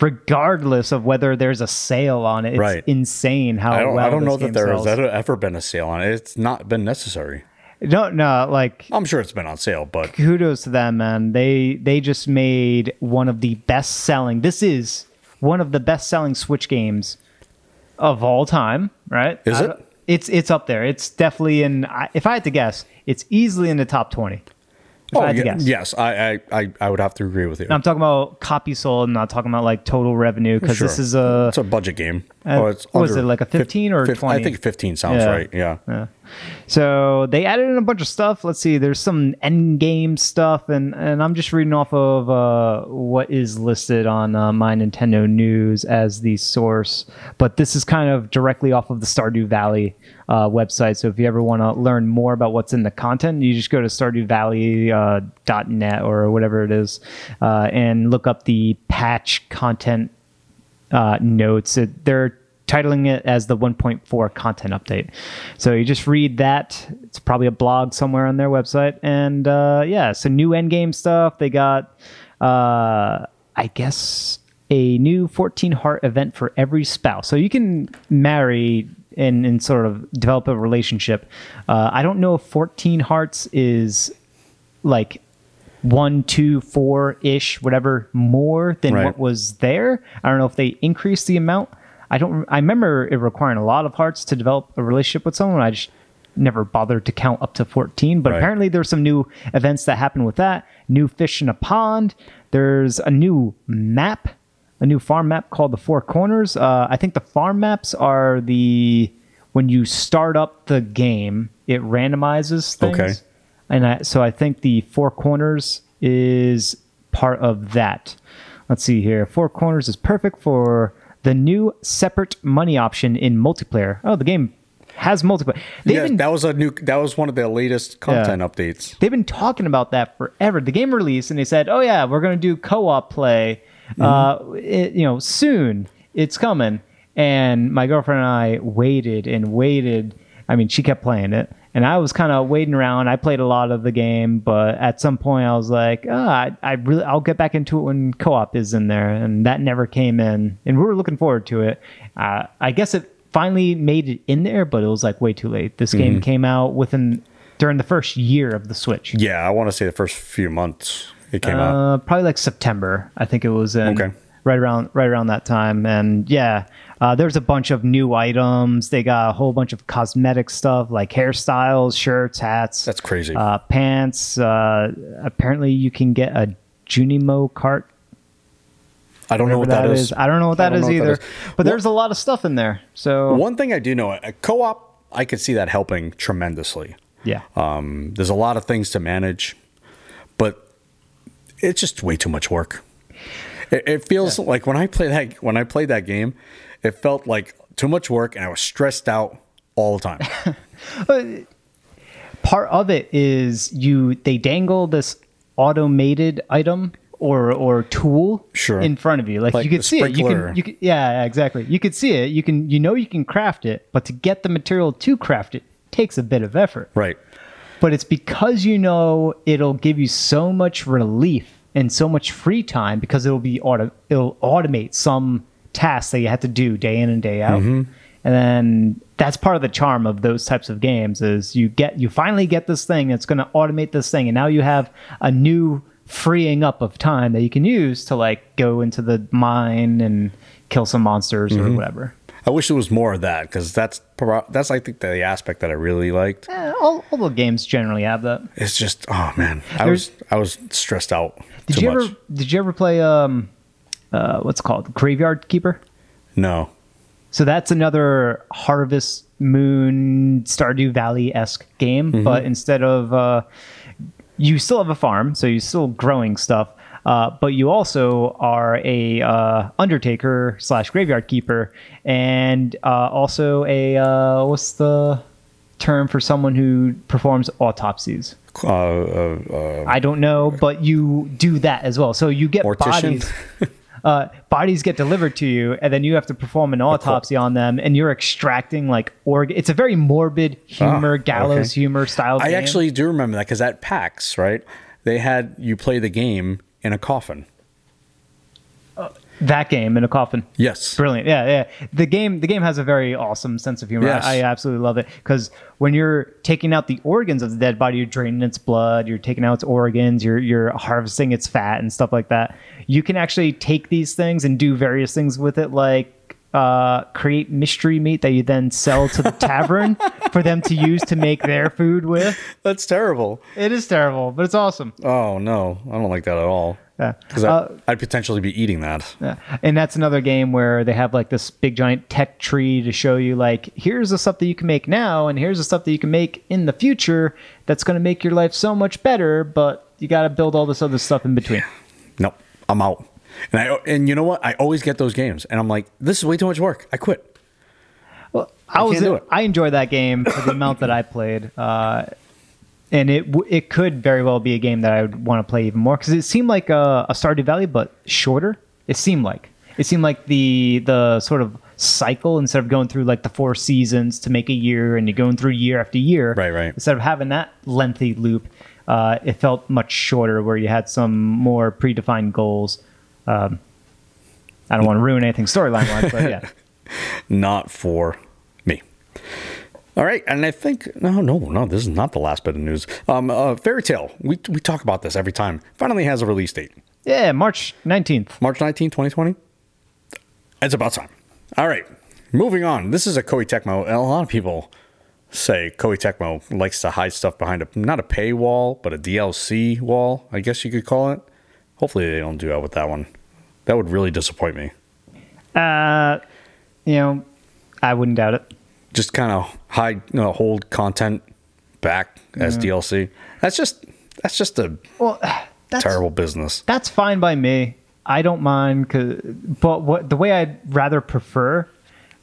Regardless of whether there's a sale on it, it's Right. insane how I don't, well I don't know that there has ever been a sale on it. It's not been necessary. No, no, like I'm sure it's been on sale, but kudos to them, man. They they just made one of the best selling. This is one of the best selling Switch games of all time, right? Is it? It's it's up there. It's definitely in. If I had to guess, it's easily in the top twenty. If I had to Oh, yeah, guess. yes, I, I, I, I would have to agree with you. And I'm talking about copy sold. I'm not talking about like total revenue because this is a it's a budget game. Uh, oh, it's was it, like a 15 or fif- 20? I think 15 sounds Yeah. right. Yeah. yeah. So they added in a bunch of stuff. Let's see. There's some end game stuff, and and I'm just reading off of uh, what is listed on uh, my Nintendo News as the source. But this is kind of directly off of the Stardew Valley uh, website. So if you ever want to learn more about what's in the content, you just go to StardewValley.net or whatever it is, uh, and look up the patch content uh, notes. It, they're titling it as the 1.4 content update. So you just read that. It's probably a blog somewhere on their website. And uh, yeah, some new endgame stuff. They got, uh, I guess, a new 14 heart event for every spouse. So you can marry and, and sort of develop a relationship. Uh, I don't know if 14 hearts is like one, two, four ish, whatever more than Right. what was there. I don't know if they increased the amount. I don't. I remember it requiring a lot of hearts to develop a relationship with someone. I just never bothered to count up to fourteen. But Right. apparently, there's some new events that happen with that. New fish in a pond. There's a new map, a new farm map called the Four Corners. Uh, I think the farm maps are the when you start up the game, it randomizes things. Okay. And I, so I think the Four Corners is part of that. Let's see here. Four Corners is perfect for the new separate money option in multiplayer. Oh, the game has multiplayer. They've Yeah, been that was a new. That was one of the latest content updates. they've been talking about that forever. The game released, and they said, "Oh yeah, we're going to do co-op play. Uh, it, you know, soon. It's coming." And my girlfriend and I waited and waited. I mean, she kept playing it, and I was kind of waiting around. I played a lot of the game, but at some point, I was like, oh, I, I really, I'll get back into it when co-op is in there, and that never came in. And we were looking forward to it. Uh, I guess it finally made it in there, but it was like way too late. This game came out within during the first year of the Switch. Yeah, I want to say the first few months it came out. Uh, probably like September, I think it was in. Okay. Right around right around that time, and yeah, uh, there's a bunch of new items. They got a whole bunch of cosmetic stuff like hairstyles, shirts, hats. That's crazy. Uh, pants. Uh, apparently, you can get a Junimo Kart. I don't know what that is. I don't know what that is know either. that is. But there's a lot of stuff in there. So One thing I do know, a co-op, I could see that helping tremendously. yeah, Um, there's a lot of things to manage, but it's just way too much work. It, it feels like when I play that when I played that game, it felt like too much work, and I was stressed out all the time. part of it is you they dangle this automated item or or tool Sure. in front of you like, Like you could the see it you can you can yeah exactly you could see it you can you know you can craft it but to get the material to craft it takes a bit of effort right. but it's because you know it'll give you so much relief and so much free time because it'll be auto it'll automate some tasks that you had to do day in and day out. Mm-hmm. And then that's part of the charm of those types of games is you get you finally get this thing that's going to automate this thing and now you have a new freeing up of time that you can use to like go into the mine and kill some monsters Mm-hmm. or whatever. I wish there was more of that because that's that's I think the aspect that I really liked. Eh, all, all the games generally have that. It's just oh man, I There's- was I was stressed out Did you much. ever did you ever play um uh what's it called Graveyard Keeper? No, So that's another Harvest Moon Stardew Valley esque game, Mm-hmm. but instead of uh, you still have a farm, so you're still growing stuff, uh, but you also are a uh, undertaker slash graveyard keeper, and uh, also a uh, what's the term for someone who performs autopsies? uh, uh, uh, I don't know, but you do that as well. So you get Mortician? bodies. Uh, bodies get delivered to you, and then you have to perform an autopsy on them, and you're extracting like organ. It's a very morbid humor, Ah, gallows okay. humor style. I game. actually do remember that because at PAX, right, they had you play the game in a coffin. That game in a coffin. Yes, Brilliant. Yeah, yeah. The game the game has a very awesome sense of humor. Yes. I, I absolutely love it because when you're taking out the organs of the dead body, you're draining its blood, you're taking out its organs, you're you're harvesting its fat and stuff like that. You can actually take these things and do various things with it like uh, create mystery meat that you then sell to the tavern for them to use to make their food with. that's terrible. It is terrible, but it's awesome. Oh no, I don't like that at all. Yeah. Because Uh, I'd potentially be eating that. Yeah. And that's another game where they have like this big giant tech tree to show you like here's the stuff that you can make now and here's the stuff that you can make in the future that's going to make your life so much better, but you got to build all this other stuff in between. Nope, I'm out. And I and you know what? I always get those games, and I'm like, this is way too much work. I quit. Well, I, was do it. I enjoyed that game for the amount that I played. Uh, and it it could very well be a game that I would want to play even more because it seemed like a, a Stardew Valley, but shorter. It seemed like it seemed like the the sort of cycle instead of going through like the four seasons to make a year and you're going through year after year. Right, right. Instead of having that lengthy loop, uh, it felt much shorter where you had some more predefined goals. Um, I don't want to ruin anything storyline wise, but yeah. Not for me. All right, and I think no, no, no. This is not the last bit of news. Um, uh, Fairy Tail. We we talk about this every time. Finally has a release date. Yeah, March 19th. March 19th, 2020. It's about time. All right, moving on. This is a Koei Tecmo. A lot of people say Koei Tecmo likes to hide stuff behind a not a paywall, but a DLC wall. I guess you could call it. Hopefully, they don't do that with that one. That would really disappoint me. Uh, you know, I wouldn't doubt it. Just kind of hide, you know, hold content back as DLC. That's just that's just a Well, that's terrible business. That's fine by me. I don't mind, 'cause- but what the way I'd rather prefer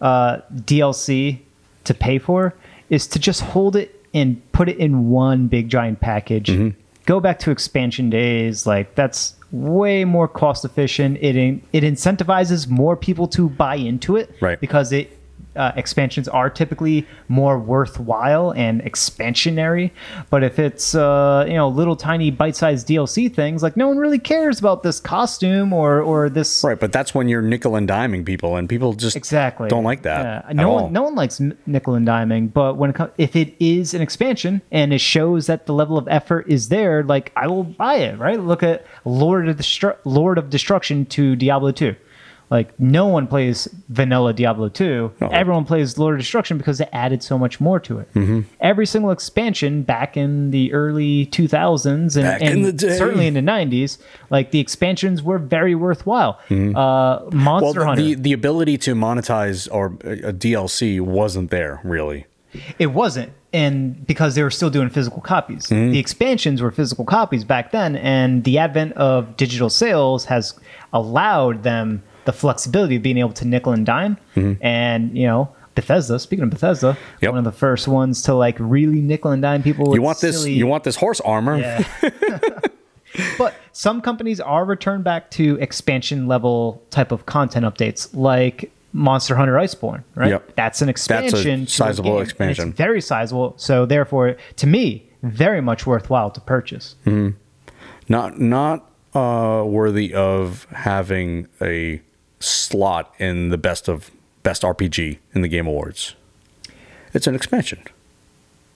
uh, DLC to pay for is to just hold it and put it in one big giant package. Mm-hmm. Go back to expansion days, like that's way more cost efficient. It in, it incentivizes more people to buy into it, Right. Because it uh, expansions are typically more worthwhile and expansionary. But if it's uh, you know little tiny bite-sized DLC things, like no one really cares about this costume or or this Right, but that's when you're nickel and diming people, and people just exactly don't like that. Yeah. No all. one no one likes nickel and diming, but when it comes if it is an expansion and it shows that the level of effort is there, like I will buy it. Right? Look at Lord of Destru- Lord of Destruction to Diablo two. Like no one plays vanilla Diablo 2. No. Everyone plays Lord of Destruction because they added so much more to it. Mm-hmm. Every single expansion back in the early 2000s and, Back in the day. certainly in the 90s, like the expansions were very worthwhile. Uh, Mm-hmm. Well, Monster the, Hunter. the the ability to monetize or a a DLC wasn't there really. It wasn't, and because they were still doing physical copies. Mm-hmm. The expansions were physical copies back then, and the advent of digital sales has allowed them the flexibility of being able to nickel and dime. And you know, Bethesda. Speaking of Bethesda, Mm-hmm. Yep. one of the first ones to like really nickel and dime people. You want this? You want this horse armor? Yeah. but some companies are returned back to expansion level type of content updates, like Monster Hunter Iceborne, right? Yep. That's an expansion. a sizable expansion. It's very sizable. So therefore, to me, very much worthwhile to purchase. Not not uh, worthy of having a slot in the best of best RPG in the Game Awards. It's an expansion.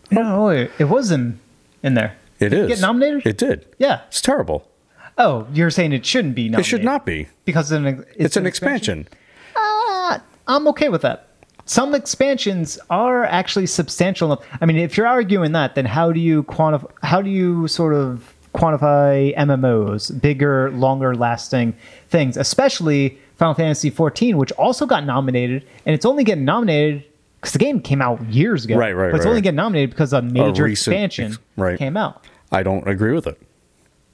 No, it, it wasn't in there. It Did is. it get nominated? It did. Yeah. It's terrible. Oh, you're saying it shouldn't be nominated? It should not be. because it's an, It's, an, expansion. Uh, I'm okay with that. Some expansions are actually substantial enough. I mean, if you're arguing that, then how do you quantify? How do you sort of quantify MMOs, bigger, longer lasting things, especially Final Fantasy 14, which also got nominated, and it's only getting nominated because the game came out years ago. Right, right, But it's right, only right. getting nominated because a major recent expansion ex- right. came out. I don't agree with it.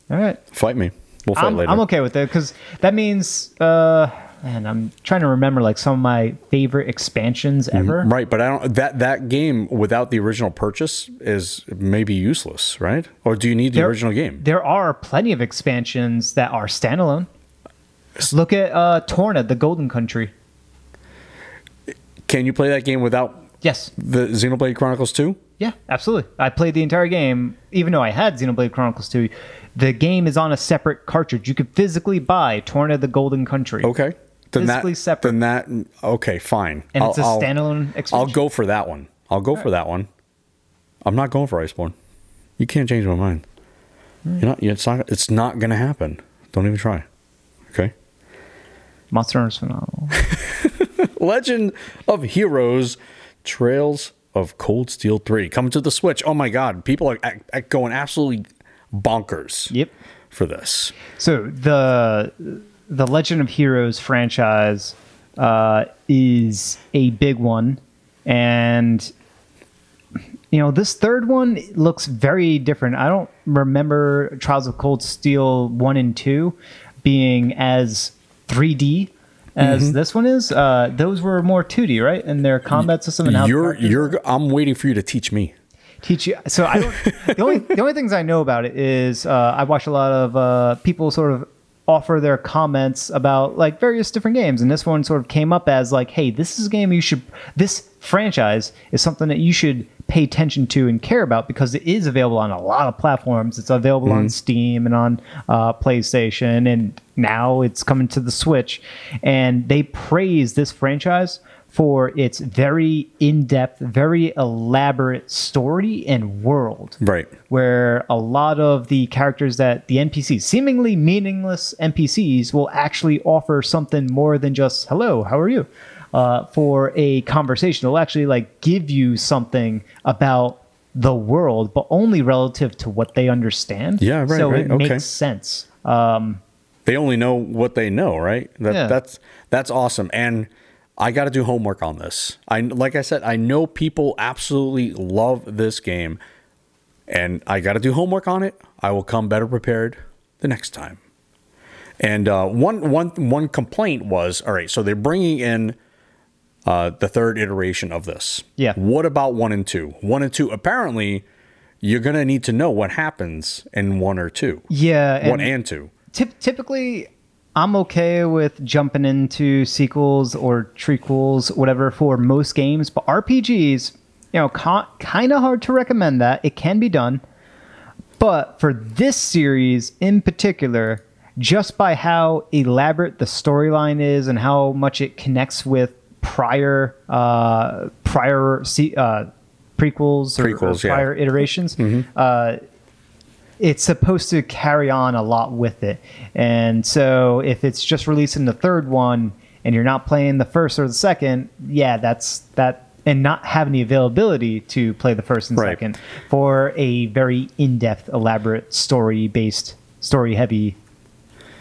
All right. Fight me. We'll fight I'm, later. I'm okay with it because that means, uh, man, I'm trying to remember like some of my favorite expansions ever. Right, but I don't that that game without the original purchase is maybe useless, right? Or do you need the There- original game? There are plenty of expansions that are standalone. Look at uh, Torna, the Golden Country. Can you play that game without Yes. the Xenoblade Chronicles 2? Yeah, absolutely. I played the entire game, even though I had Xenoblade Chronicles 2. The game is on a separate cartridge. You could physically buy Torna, the Golden Country. Okay. Then Physically that, separate. Then that okay, fine. And I'll- it's a I'll- standalone I'll expansion. go for that one. I'll go for that one. I'm not going for Iceborne. You can't change my mind. Hmm. You're not. It's not. It's not going to happen. Don't even try. Monster Hunter's phenomenal. Legend of Heroes: Trails of Cold Steel 3 coming to the Switch. Oh my God, people are ac- ac- going absolutely bonkers yep. for this. So the the Legend of Heroes franchise uh, is a big one, and you know this third one looks very different. I don't remember Trials of Cold Steel one and two being as 3D as Mm-hmm. this one is. Uh, those were more 2D, right? And their combat system and how You're you're. I'm waiting for you to teach me. teach you. So I don't. the only the only things I know about it is uh, I watch a lot of uh, people sort of offer their comments about like various different games, and this one sort of came up as like, hey, this is a game you should. This franchise is something that you should pay attention to and care about because it is available on a lot of platforms. It's available on Steam and on uh, PlayStation, and now it's coming to the Switch. And they praise this franchise for its very in-depth, very elaborate story and world. Right. Where a lot of the characters that the NPCs, seemingly meaningless NPCs, will actually offer something more than just "Hello, how are you?" Uh, for a conversation. They'll actually like give you something about the world, but only relative to what they understand. Yeah, right, So right, it okay. makes sense. Um, They only know what they know, right? That, Yeah. That's that's awesome. And I got to do homework on this. I like I said, I know people absolutely love this game, and I got to do homework on it. I will come better prepared the next time. And uh, one one one complaint was, all right, so they're bringing in uh, the third iteration of this. Yeah. What about one and two? One and two, apparently, you're gonna need to know what happens in one or two. yeah, One and- and two. Typ- typically i'm okay with jumping into sequels or trequels whatever for most games but rpgs you know ca- kind of hard to recommend that. It can be done. But for this series in particular just by how elaborate the storyline is and how much it connects with prior uh prior uh prequels or, or Prequels, yeah. prior iterations uh it's supposed to carry on a lot with it. And so if it's just releasing the third one and you're not playing the first or the second, yeah, that's that and not having the availability to play the first and Right. second for a very in-depth, elaborate story-based, story-heavy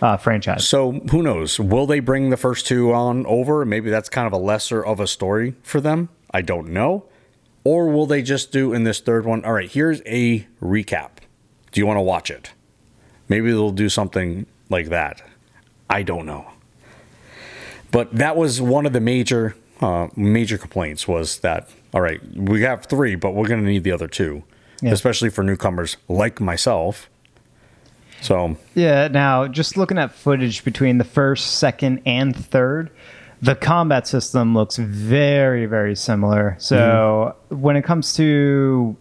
uh, franchise. So who knows? Will they bring the first two on over? Maybe that's kind of a lesser of a story for them. I don't know. Or will they just do in this third one? All right, here's a recap. Do you want to watch it? Maybe they'll do something like that. I don't know. But that was one of the major uh, major complaints was that all right, we have three, but we're going to need the other two, Yeah. especially for newcomers like myself. So Yeah, now just looking at footage between the first, second, and third, the combat system looks very, very similar. So when it comes to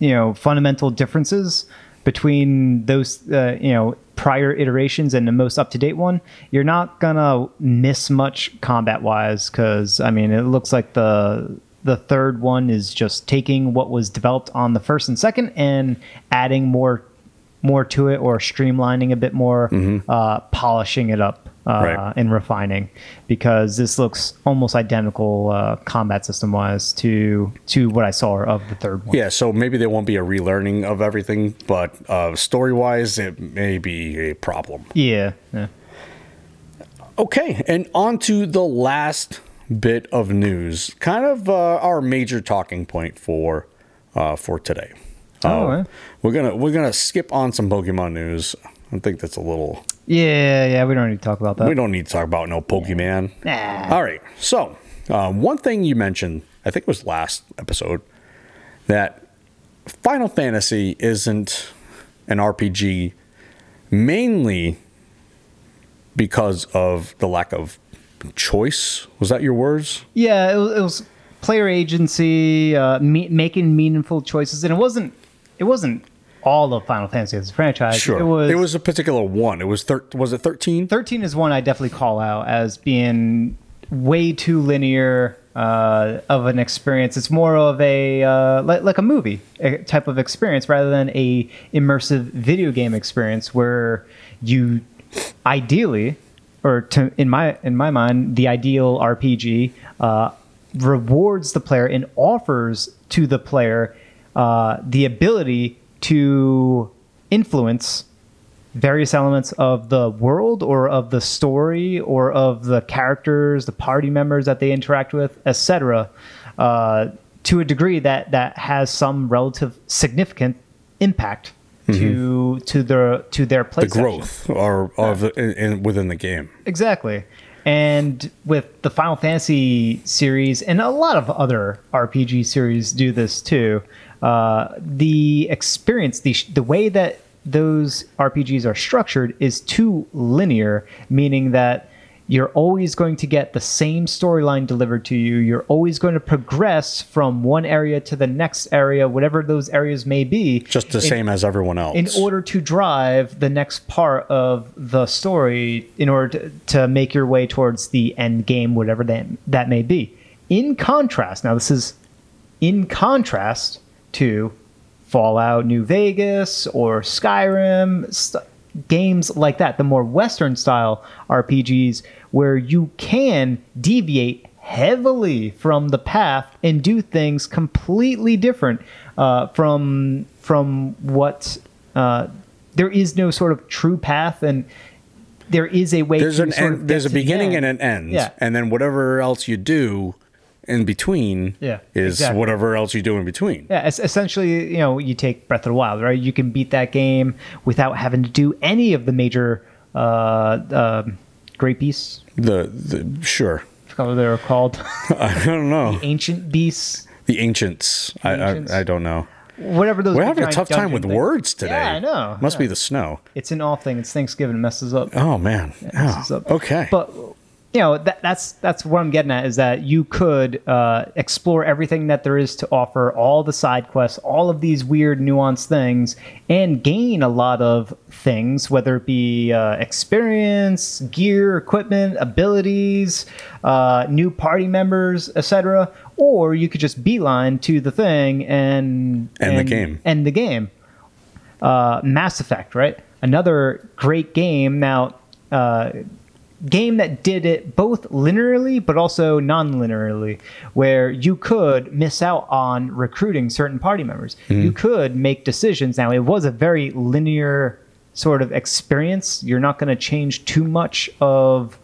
you know fundamental differences between those, uh, you know, prior iterations and the most up to date one, you're not gonna miss much combat wise because I mean it looks like the the third one is just taking what was developed on the first and second and adding more more to it or streamlining a bit more, uh, polishing it up uh, Right. and refining because this looks almost identical uh, combat system wise to to what I saw of the third one. Yeah, so maybe there won't be a relearning of everything, but uh, story wise, it may be a problem. Yeah. yeah. Okay, and on to the last bit of news, kind of uh, our major talking point for uh, for today. Oh, Uh, yeah. we're gonna we're gonna skip on some Pokemon news. I think that's a little. Yeah, yeah, we don't need to talk about that. We don't need to talk about no Pokemon. Nah. All right. So, uh, one thing you mentioned, I think it was last episode, that Final Fantasy isn't an RPG mainly because of the lack of choice. Was that your words? Yeah, it was, it was player agency, uh, me- making meaningful choices, and it wasn't. It wasn't all of Final Fantasy as a franchise. Sure. It was. a particular one. It was thir- was it 13? Thirteen is one I definitely call out as being way too linear uh, of an experience. It's more of a uh, like, like a movie type of experience rather than a immersive video game experience where you ideally, or to in my in my mind, the ideal RPG uh, rewards the player and offers to the player uh, the ability to influence various elements of the world or of the story or of the characters, the party members that they interact with, etc., uh, to a degree that that has some relative significant impact to to their to their play Mm-hmm. The growth or of in, in, within the game. Exactly. And with the Final Fantasy series and a lot of other RPG series do this too. Uh, the experience, the the way that those RPGs are structured is too linear, meaning that you're always going to get the same storyline delivered to you. You're always going to progress from one area to the next area, whatever those areas may be. Just the in- same as everyone else. in order to drive the next part of the story in order to, to make your way towards the end game whatever that, that may be in contrast now this is in contrast to fallout new vegas or skyrim st- games like that the more western style rpgs where you can deviate heavily from the path and do things completely different uh, from from what uh, there is no sort of true path and there is a way there's to an end, there's a beginning end. and an end. Yeah. And then whatever else you do in between Yeah, is exactly. whatever else you do in between. Yeah, es- essentially, you know, you take Breath of the Wild, right? You can beat that game without having to do any of the major uh, um great beasts. The, the sure. I forgot what they were called. I don't know. Ancient beasts, The ancients. I, Ancients. I I don't know. whatever those. We're having a tough time with things- words today. Yeah, I know. Must yeah. be the snow. It's an off thing. It's Thanksgiving. It messes up. Oh man. messes Oh, up. okay. But you know that, that's that's what I'm getting at is that you could uh, explore everything that there is to offer, all the side quests, all of these weird nuanced things, and gain a lot of things, whether it be uh, experience, gear, equipment, abilities, uh, new party members, etc. Or you could just beeline to the thing and End the game. End the game uh, Mass Effect, right? Another great game. Now, uh, game that did it both linearly but also non-linearly, where you could miss out on recruiting certain party members. Hmm. You could make decisions. Now, it was a very linear sort of experience. You're not going to change too much of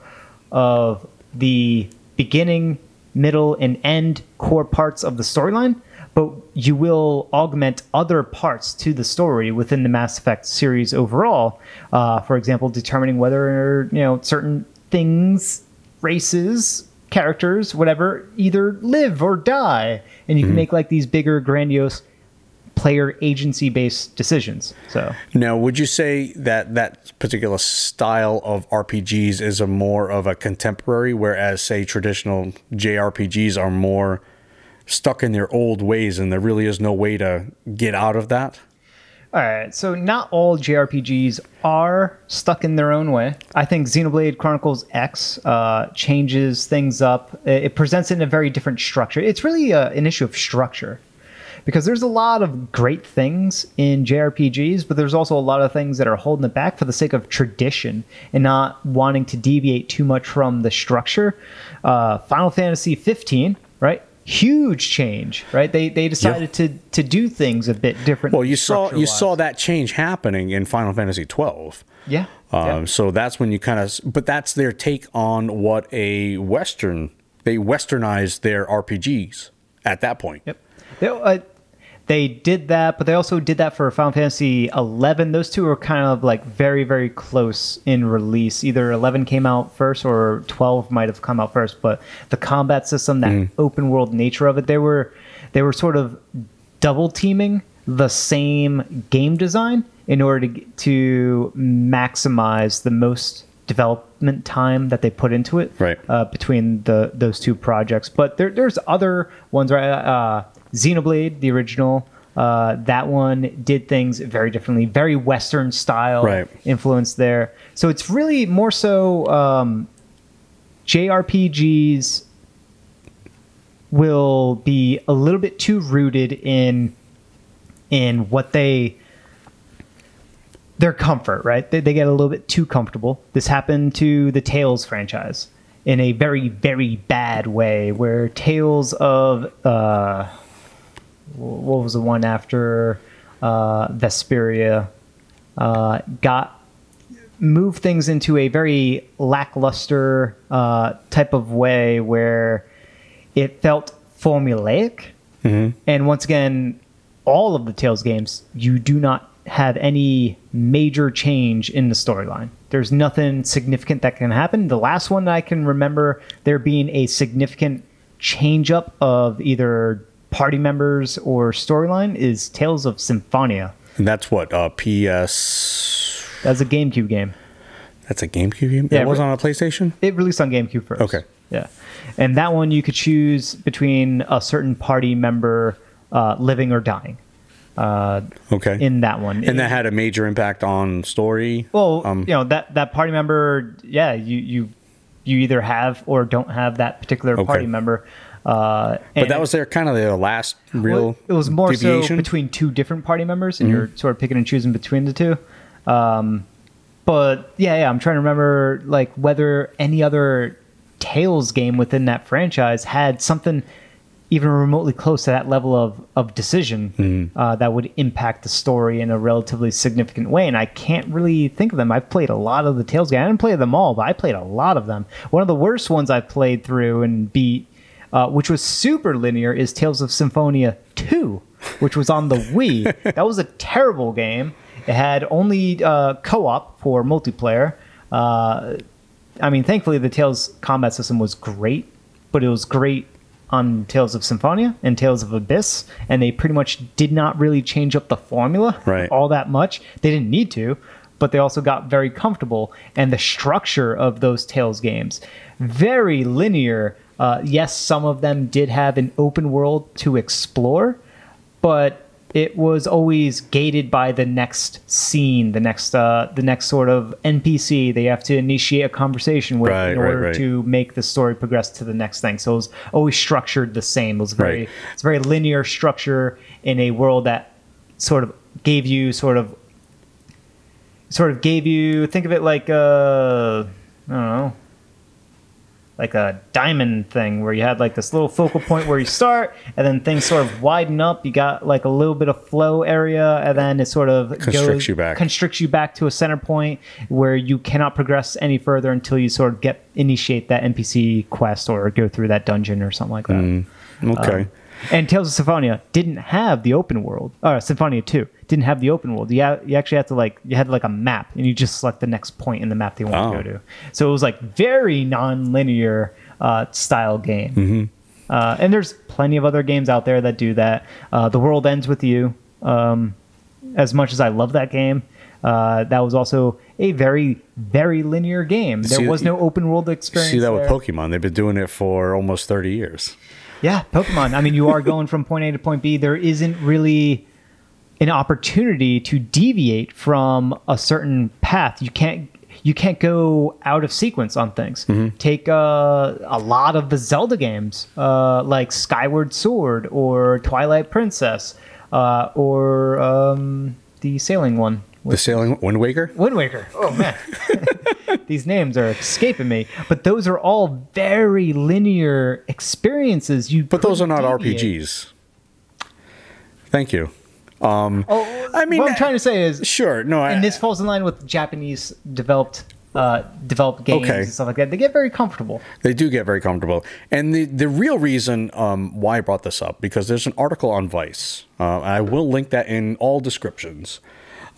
of the beginning, middle, and end core parts of the storyline, but you will augment other parts to the story within the Mass Effect series overall. Uh, for example, determining whether you know certain things, races, characters, whatever, either live or die, and you can make like these bigger, grandiose player agency based decisions. So Now, would you say that that particular style of RPGs is a more of a contemporary, whereas say traditional JRPGs are more stuck in their old ways, and there really is no way to get out of that? All right, so not all JRPGs are stuck in their own way. I think Xenoblade Chronicles X uh, changes things up. It presents it in a very different structure. It's really uh an issue of structure because there's a lot of great things in JRPGs, but there's also a lot of things that are holding it back for the sake of tradition and not wanting to deviate too much from the structure. Uh, Final Fantasy 15, right? Huge change, right? They they decided to to do things a bit different. Well, you saw you saw that change happening in Final Fantasy 12. yeah. Um, yeah. So that's when you kind of, but that's their take on what a Western, they westernized their RPGs at that point. Yep. They, uh, they did that, but they also did that for Final Fantasy 11. Those two were kind of like very, very close in release. Either 11 came out first or 12 might have come out first. But the combat system, that open world nature of it, they were they were sort of double teaming the same game design in order to to maximize the most development time that they put into it Right. uh, between the those two projects. But there, there's other ones, right? Uh, Xenoblade, the original, uh, that one did things very differently, very Western style Right. influence there. So it's really more so um, JRPGs will be a little bit too rooted in in what they their comfort, right? They, they get a little bit too comfortable. This happened to the Tales franchise in a very, very bad way, where Tales of uh, what was the one after uh, Vesperia uh, got moved things into a very lackluster uh, type of way where it felt formulaic. And once again, all of the Tales games, you do not have any major change in the storyline. There's nothing significant that can happen. The last one that I can remember there being a significant change up of either party members or storyline is Tales of Symphonia. And that's what, uh, PS, That's a GameCube game. that's a GameCube game? Yeah, that was but- on a PlayStation? It released on GameCube first. Okay. Yeah. And that one you could choose between a certain party member uh, living or dying. Uh, Okay. in that one. and that had a major impact on story? well, um, you know that that party member, yeah, you you you either have or don't have that particular Okay. party member. Uh, but that was their kind of their last real it was more deviation? so between two different party members, and Mm-hmm. you're sort of picking and choosing between the two. Um, but yeah, yeah, I'm trying to remember like whether any other Tales game within that franchise had something even remotely close to that level of of decision Mm-hmm. uh, that would impact the story in a relatively significant way. And I can't really think of them. I've played a lot of the Tales game. I didn't play them all, but I played a lot of them. One of the worst ones I've played through and beat, uh, which was super linear, is Tales of Symphonia 2, which was on the Wii. that was a terrible game. It had only uh, co-op for multiplayer. Uh, I mean, thankfully the Tales combat system was great, but it was great on Tales of Symphonia and Tales of Abyss, and they pretty much did not really change up the formula Right. all that much. They didn't need to, but they also got very comfortable. And the structure of those Tales games, very linear. Uh, yes, some of them did have an open world to explore, but it was always gated by the next scene, the next uh, the next sort of NPC they have to initiate a conversation with Right, in order right. to make the story progress to the next thing. So it was always structured the same. It was very Right. it's very linear structure in a world that sort of gave you sort of sort of gave you think of it like I don't know like a diamond thing where you had like this little focal point where you start and then things sort of widen up you got like a little bit of flow area and then it sort of Constricts goes, you back. constricts you back to a center point where you cannot progress any further until you sort of get initiate that npc quest or go through that dungeon or something like that Mm. okay. um, and Tales of Symphonia didn't have the open world. Or Symphonia 2 didn't have the open world. You, ha- you actually had to like you had like a map and you just select the next point in the map you want Oh. to go to. So it was like very non-linear uh, style game. Mm-hmm. Uh, and there's plenty of other games out there that do that. Uh, the World Ends with You. Um, as much as I love that game, uh, that was also a very very linear game. There See- was no open world experience. See that with there. Pokemon. They've been doing it for almost 30 years. Yeah, Pokemon. I mean, you are going from point A to point B. There isn't really an opportunity to deviate from a certain path. You can't you can't go out of sequence on things. Take uh, a lot of the Zelda games, uh, like Skyward Sword or Twilight Princess, uh, or um, the sailing one. The sailing Wind Waker. Wind Waker. Oh man, these names are escaping me. But those are all very linear experiences. You But those are couldn't deviate. RPGs. Thank you. Oh, I mean, what I'm trying to say is, Sure. No, I, and this falls in line with Japanese developed uh, developed games Okay. and stuff like that. They get very comfortable. They do get very comfortable. And the, the real reason um, why I brought this up, because there's an article on Vice. Uh, I will link that in all descriptions.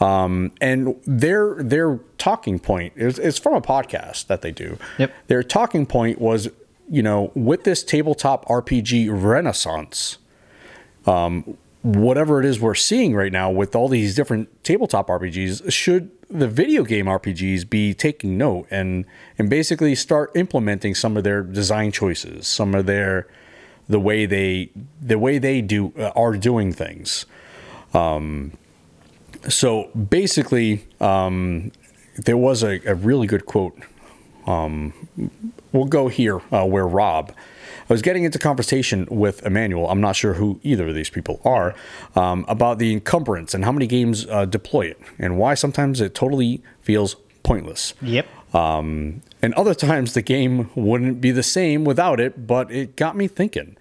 Um, and their their talking point is it's from a podcast that they do. Yep. Their talking point was, you know, with this tabletop RPG renaissance, um, whatever it is we're seeing right now with all these different tabletop RPGs, should the video game RPGs be taking note and and basically start implementing some of their design choices, some of their the way they the way they do uh, are doing things. Um, so basically, um, there was a, a really good quote we'll go here uh, where Rob. I was getting into conversation with Emmanuel. I'm not sure who either of these people are um, about the encumbrance and how many games uh, deploy it and why sometimes it totally feels pointless. Yep. Um, and other times the game wouldn't be the same without it, but it got me thinking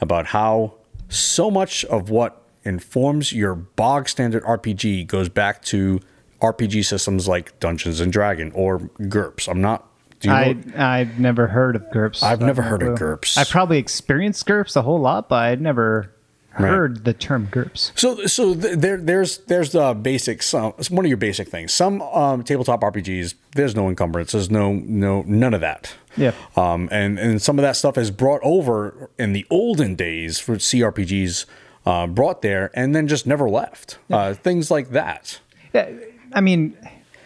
about how so much of what informs your bog standard RPG goes back to RPG systems like Dungeons and Dragon or GURPS. I'm not. Do you I? I've never heard of GURPS. I've never heard of. GURPS. I probably experienced GURPS a whole lot, but I'd never heard the term GURPS. So, so th- there, there's there's the basic some it's one of your basic things. Some um, tabletop RPGs, there's no encumbrance, there's no no none of that. Yeah. Um, and and some of that stuff is brought over in the olden days for CRPGs, uh, brought there and then just never left. Uh, things like that. Yeah, I mean,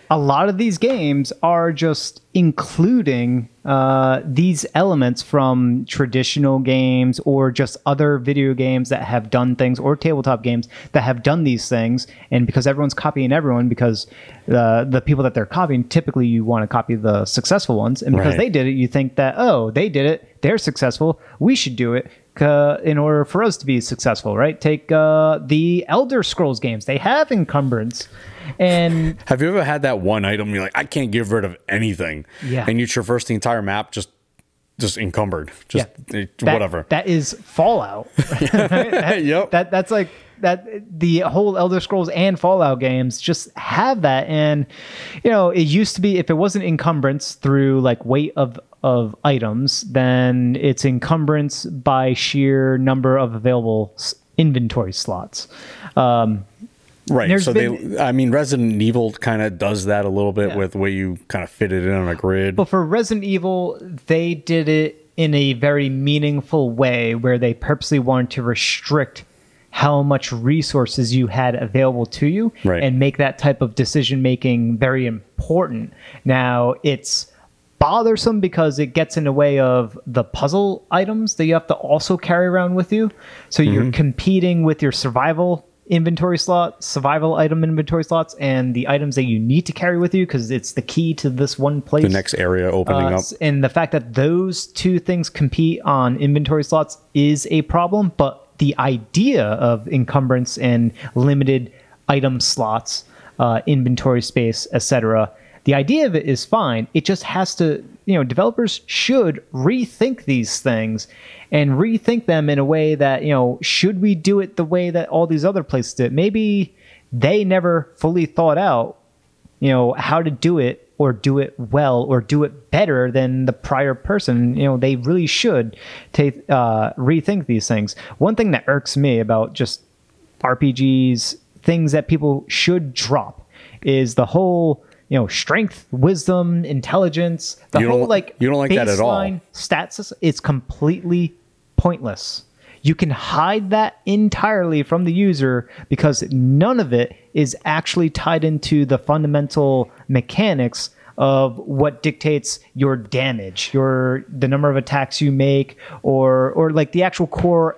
a lot of these games are just including uh, these elements from traditional games or just other video games that have done things or tabletop games that have done these things. And because everyone's copying everyone, because uh, the people that they're copying, typically you want to copy the successful ones. And because Right. they did it, you think that, oh, they did it, they're successful, we should do it. Uh, in order for us to be successful, right? Take uh, the Elder Scrolls games; they have encumbrance, and Have you ever had that one item you're like, I can't get rid of anything, Yeah. and you traverse the entire map just just encumbered, just Yeah. eh, that- whatever. That is Fallout. That- Yep. That that's like that. The whole Elder Scrolls and Fallout games just have that, and you know, it used to be if it wasn't encumbrance through like weight of of items, then it's encumbrance by sheer number of available inventory slots. Um, Right. So been- they, I mean, Resident Evil kind of does that a little bit with the way you kind of fit it in on a grid. But for Resident Evil, they did it in a very meaningful way where they purposely wanted to restrict how much resources you had available to you Right. and make that type of decision making very important. Now, it's bothersome because it gets in the way of the puzzle items that you have to also carry around with you. So you're competing with your survival inventory slot, survival item inventory slots, and the items that you need to carry with you because it's the key to this one place. the next area opening Uh, up. and the fact that those two things compete on inventory slots is a problem, but the idea of encumbrance and limited item slots, uh, inventory space, etc., the idea of it is fine. It just has to, you know, developers should rethink these things and rethink them in a way that, you know, should we do it the way that all these other places did? Maybe they never fully thought out you know how to do it or do it well or do it better than the prior person you know they really should uh, rethink these things one thing that irks me about just rpgs things that people should drop is the whole you know strength wisdom intelligence the You don't- whole like you don't like that at all. baseline stats it's completely pointless you can hide that entirely from the user because none of it is actually tied into the fundamental mechanics of what dictates your damage your the number of attacks you make or or like the actual core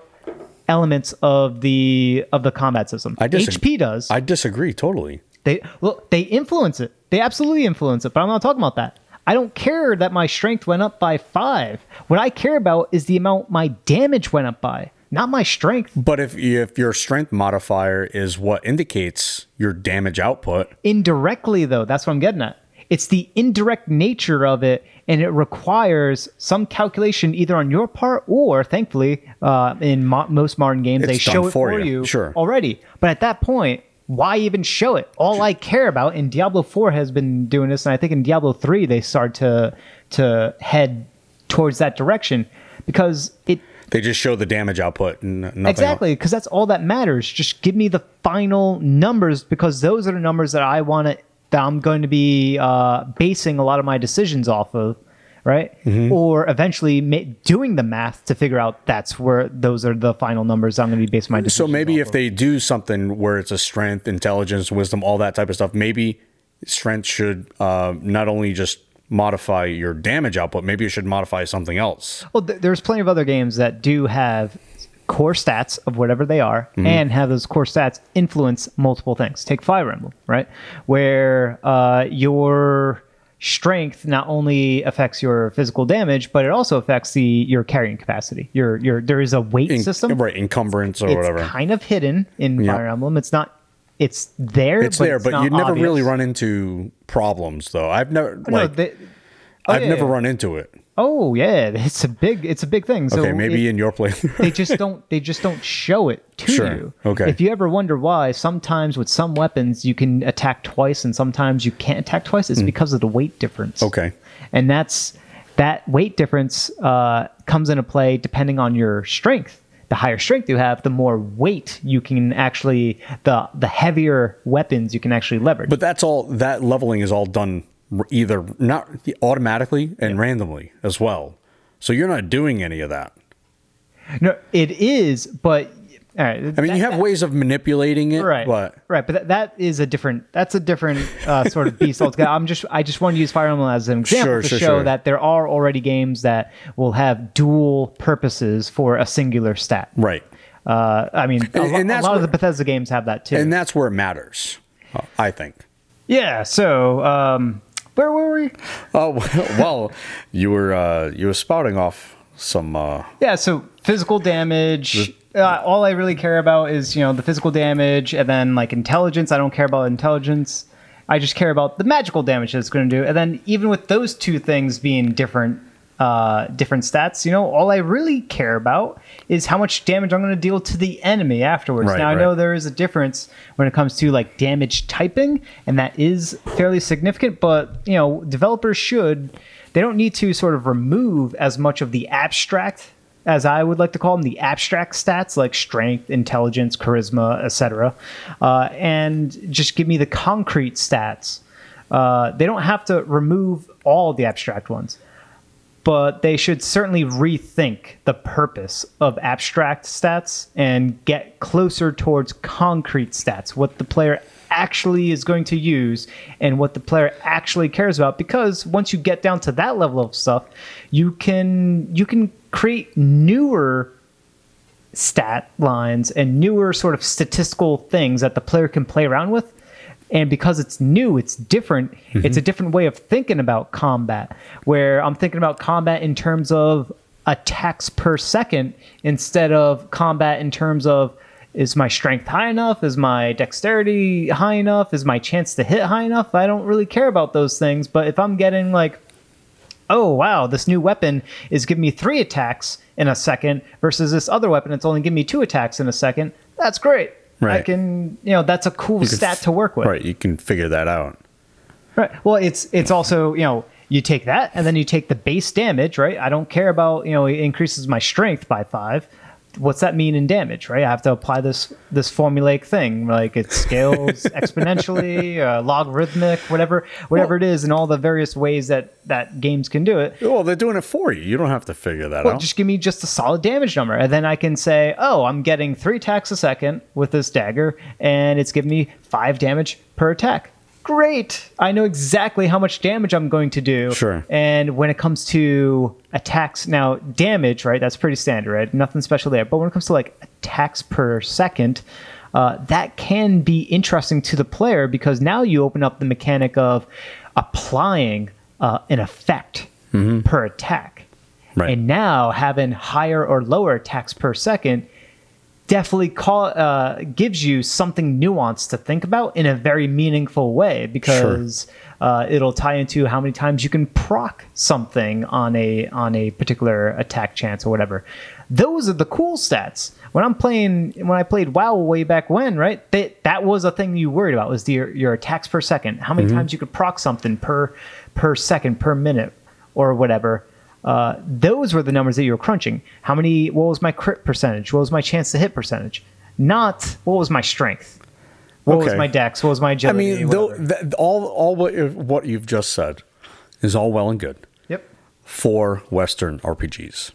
elements of the of the combat system. I disag- HP does. I disagree totally. They well, they influence it. They absolutely influence it, but I'm not talking about that. I don't care that my strength went up by five. What I care about is the amount my damage went up by, not my strength. But if if your strength modifier is what indicates your damage output, Indirectly, though, that's what I'm getting at. It's the indirect nature of it, and it requires some calculation either on your part or, thankfully, uh, in mo- most modern games, they It's done show it for for you, you, sure. already. But at that point, why even show it? All I care about, and Diablo 4 has been doing this, and I think in Diablo 3 they start to to head towards that direction because it they just show the damage output and nothing exactly because that's all that matters. Just give me the final numbers because those are the numbers that i want to that i'm going to be uh, basing a lot of my decisions off of right Mm-hmm. or eventually ma- doing the math to figure out that's where those are the final numbers i'm going to be basing my else. So maybe if they do something where it's a strength, intelligence, wisdom, all that type of stuff, maybe strength should uh, not only just modify your damage output, maybe it should modify something else. well th- there's plenty of other games that do have core stats of whatever they are Mm-hmm. and have those core stats influence multiple things take fire emblem right where uh, your strength not only affects your physical damage but it also affects the your carrying capacity your your there is a weight En- system right? Encumbrance or it's whatever. kind of hidden in Yeah. fire emblem it's not it's there it's but there, it's but you never really run into problems, though. I've never Oh, no, they- oh, I've yeah, never yeah. run into it. Oh yeah it's a big it's a big thing so okay, maybe it- in your playthrough. they just don't they just don't show it to Sure. you. Okay. If you ever wonder why sometimes with some weapons you can attack twice and sometimes you can't attack twice, it's because of the weight difference. Okay. And that's that weight difference uh, comes into play depending on your strength. The higher strength you have, the more weight you can actually the the heavier weapons you can actually leverage. But that's all. That leveling is all done either not automatically and randomly as well. So you're not doing any of that. no, it is, but all right. I mean, you have ways of manipulating it, right but right but that, that is a different that's a different uh, sort of beast altogether i'm just i just want to use fire emblem as an example Sure, to sure, show sure. that there are already games that will have dual purposes for a singular stat right, uh, i mean a, And- a that's lot of the bethesda games have that too and that's where it matters. uh, I think. yeah so um, where were we Oh well, you were uh, you were spouting off some. Uh, Yeah, so physical damage. Uh, all I really care about is you know the physical damage, and then like intelligence. I don't care about intelligence. I just care about the magical damage that it's going to do. And then even with those two things being different, uh, different stats, you know, all I really care about is how much damage I'm going to deal to the enemy afterwards. Right, now I right. know there is a difference when it comes to like damage typing, and that is fairly significant. But you know, developers should they don't need to sort of remove as much of the abstract as I would like to call them, the abstract stats like strength, intelligence, charisma, etc., uh, and just give me the concrete stats. Uh, they don't have to remove all the abstract ones, but they should certainly rethink the purpose of abstract stats and get closer towards concrete stats, what the player actually is going to use and what the player actually cares about because once you get down to that level of stuff you can you can create newer stat lines and newer sort of statistical things that the player can play around with. And because it's new, it's different. Mm-hmm. It's a different way of thinking about combat, where I'm thinking about combat in terms of attacks per second instead of combat in terms of is my strength high enough? Is my dexterity high enough? Is my chance to hit high enough? I don't really care about those things. But if I'm getting like oh wow, this new weapon is giving me three attacks in a second versus this other weapon it's only giving me two attacks in a second. That's great. I Right. can, you know, that's a cool can stat to work with. Right, you can figure that out. Right. Well, it's it's also you know you take that and then you take the base damage. Right. I don't care about you know it increases my strength by five. What's that mean in damage? Right. I have to apply this this formulaic thing like it scales exponentially, uh, logarithmic, whatever whatever it is, and all the various ways that that games can do it. Well, they're doing it for you. You don't have to figure that Well, out. just give me just a solid damage number, and then I can say, oh, I'm getting three attacks a second with this dagger, and it's giving me five damage per attack. Great. I know exactly how much damage I'm going to do. Sure. And when it comes to attacks, now damage, right? That's pretty standard, right? Nothing special there. But when it comes to like attacks per second, uh, that can be interesting to the player because now you open up the mechanic of applying uh, an effect per attack. Right. And now having higher or lower attacks per second definitely call uh, gives you something nuanced to think about in a very meaningful way because uh, it'll tie into how many times you can proc something on a on a particular attack chance or whatever. Those are the cool stats. When I'm playing, when I played WoW way back when, right? That that was a thing you worried about was the, your, your attacks per second. How many times you could proc something per per second per minute or whatever. Uh, those were the numbers that you were crunching. How many? What was my crit percentage? What was my chance to hit percentage? Not what was my strength. What was my dex? What was my agility? I mean, though, th- all all what what you've just said is all well and good yep. for Western RPGs.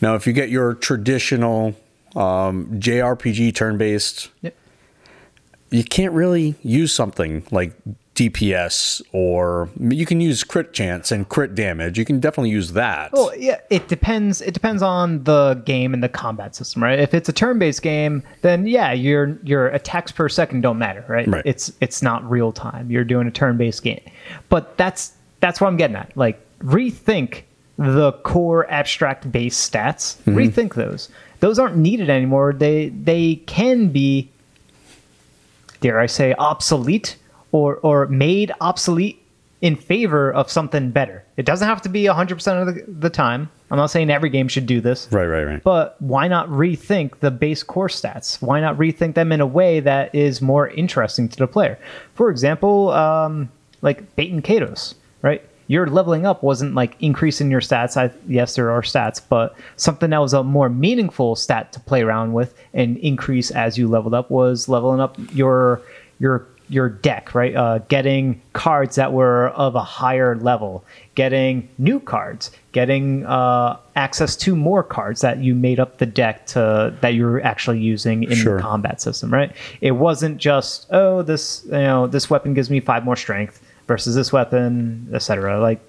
Now, if you get your traditional um, JRPG turn-based, Yep. you can't really use something like DPS or you can use crit chance and crit damage. You can definitely use that. Well, yeah, it depends. It depends on the game and the combat system, right? If it's a turn-based game, then yeah, your your attacks per second don't matter, right? Right. It's it's not real time. You're doing a turn-based game, but that's that's what I'm getting at. Like rethink the core abstract base stats. Mm-hmm. Rethink those. Those aren't needed anymore. They they can be dare I say, obsolete or or made obsolete in favor of something better. It doesn't have to be 100% of the, the time. I'm not saying every game should do this. Right, right, right. But why not rethink the base core stats? Why not rethink them in a way that is more interesting to the player? For example, um, like Baten right? Your leveling up wasn't like increasing your stats. I, yes, there are stats, but something that was a more meaningful stat to play around with and increase as you leveled up was leveling up your your your deck, right? Uh, getting cards that were of a higher level, getting new cards, getting uh, access to more cards that you made up the deck to that you're actually using in Sure. the combat system, right? It wasn't just oh this you know this weapon gives me five more strength versus this weapon, etc. Like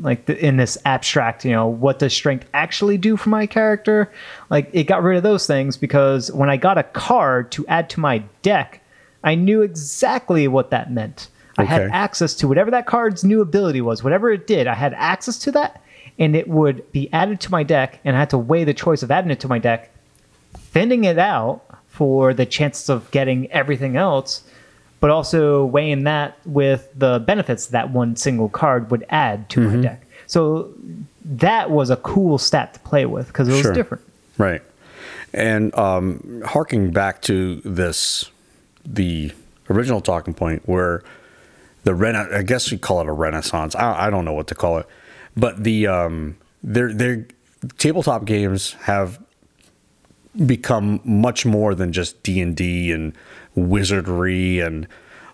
like the, in this abstract, you know, what does strength actually do for my character? Like it got rid of those things because when I got a card to add to my deck, I knew exactly what that meant. I had access to whatever that card's new ability was, whatever it did. I had access to that, and it would be added to my deck, and I had to weigh the choice of adding it to my deck, thinning it out for the chances of getting everything else, but also weighing that with the benefits that one single card would add to Mm-hmm. my deck. So that was a cool stat to play with because it was Sure. different. Right. And um, harking back to this, the original talking point where the rena I guess we call it a renaissance. I, I don't know what to call it, but the um, their their tabletop games have become much more than just D and D and wizardry and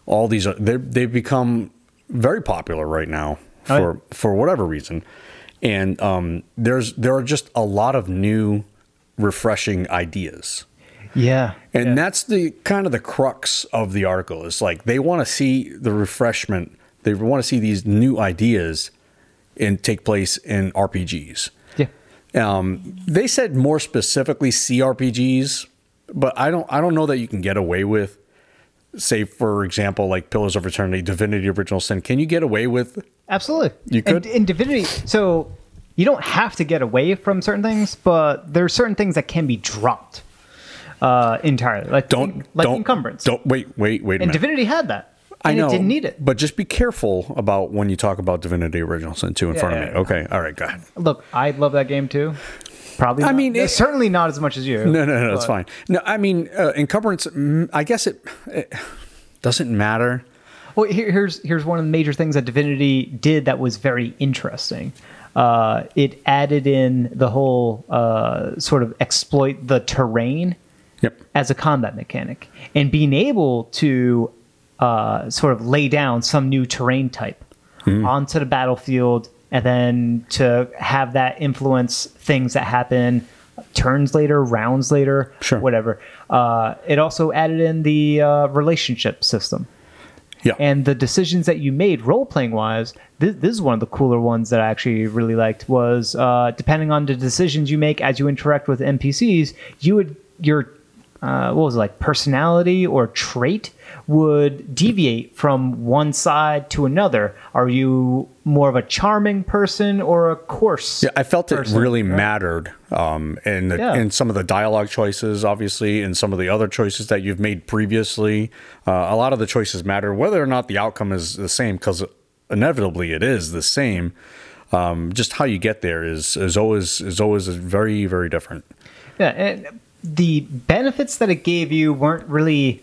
all these. They they've become very popular right now Oh, for yeah. for whatever reason, and um, there's there are just a lot of new, refreshing ideas. Yeah. And that's the kind of the crux of the article. Is like they want to see the refreshment. They want to see these new ideas and take place in RPGs. Yeah. Um, they said more specifically CRPGs, but I don't. I don't know that you can get away with, say, for example, like Pillars of Eternity, Divinity: Original Sin. Can you get away with? Absolutely. You And- could? in Divinity. So you don't have to get away from certain things, but there are certain things that can be dropped uh, entirely. Like Don't like don't encumbrance. Don't wait. Wait. Wait a and minute. Divinity had that. I know, it didn't need it. but just be careful about when you talk about Divinity: Original Sin 2 in front of me. yeah. Okay. All right. Go ahead. Look, I love that game too. Probably. I mean, it- certainly not as much as you. No, no, no, it's fine. No, I mean, uh, encumbrance. mm, I guess it, it doesn't matter. Well, here, here's here's one of the major things that Divinity did that was very interesting. Uh, it added in the whole uh, sort of exploit the terrain Yep. as a combat mechanic and being able to uh, sort of lay down some new terrain type onto the battlefield and then to have that influence things that happen turns later rounds later Sure. whatever uh, it also added in the uh, relationship system Yeah. And the decisions that you made role playing wise, this, this is one of the cooler ones that I actually really liked was uh, depending on the decisions you make as you interact with NPCs, you would your uh, what was it like personality or trait would deviate from one side to another. Are you more of a charming person or a coarse? Yeah, I felt it really right? mattered um, in, the, Yeah. in some of the dialogue choices, obviously, and some of the other choices that you've made previously. Uh, a lot of the choices matter, whether or not the outcome is the same, because inevitably it is the same. Um, just how you get there is is always is always very very different. Yeah, and the benefits that it gave you weren't really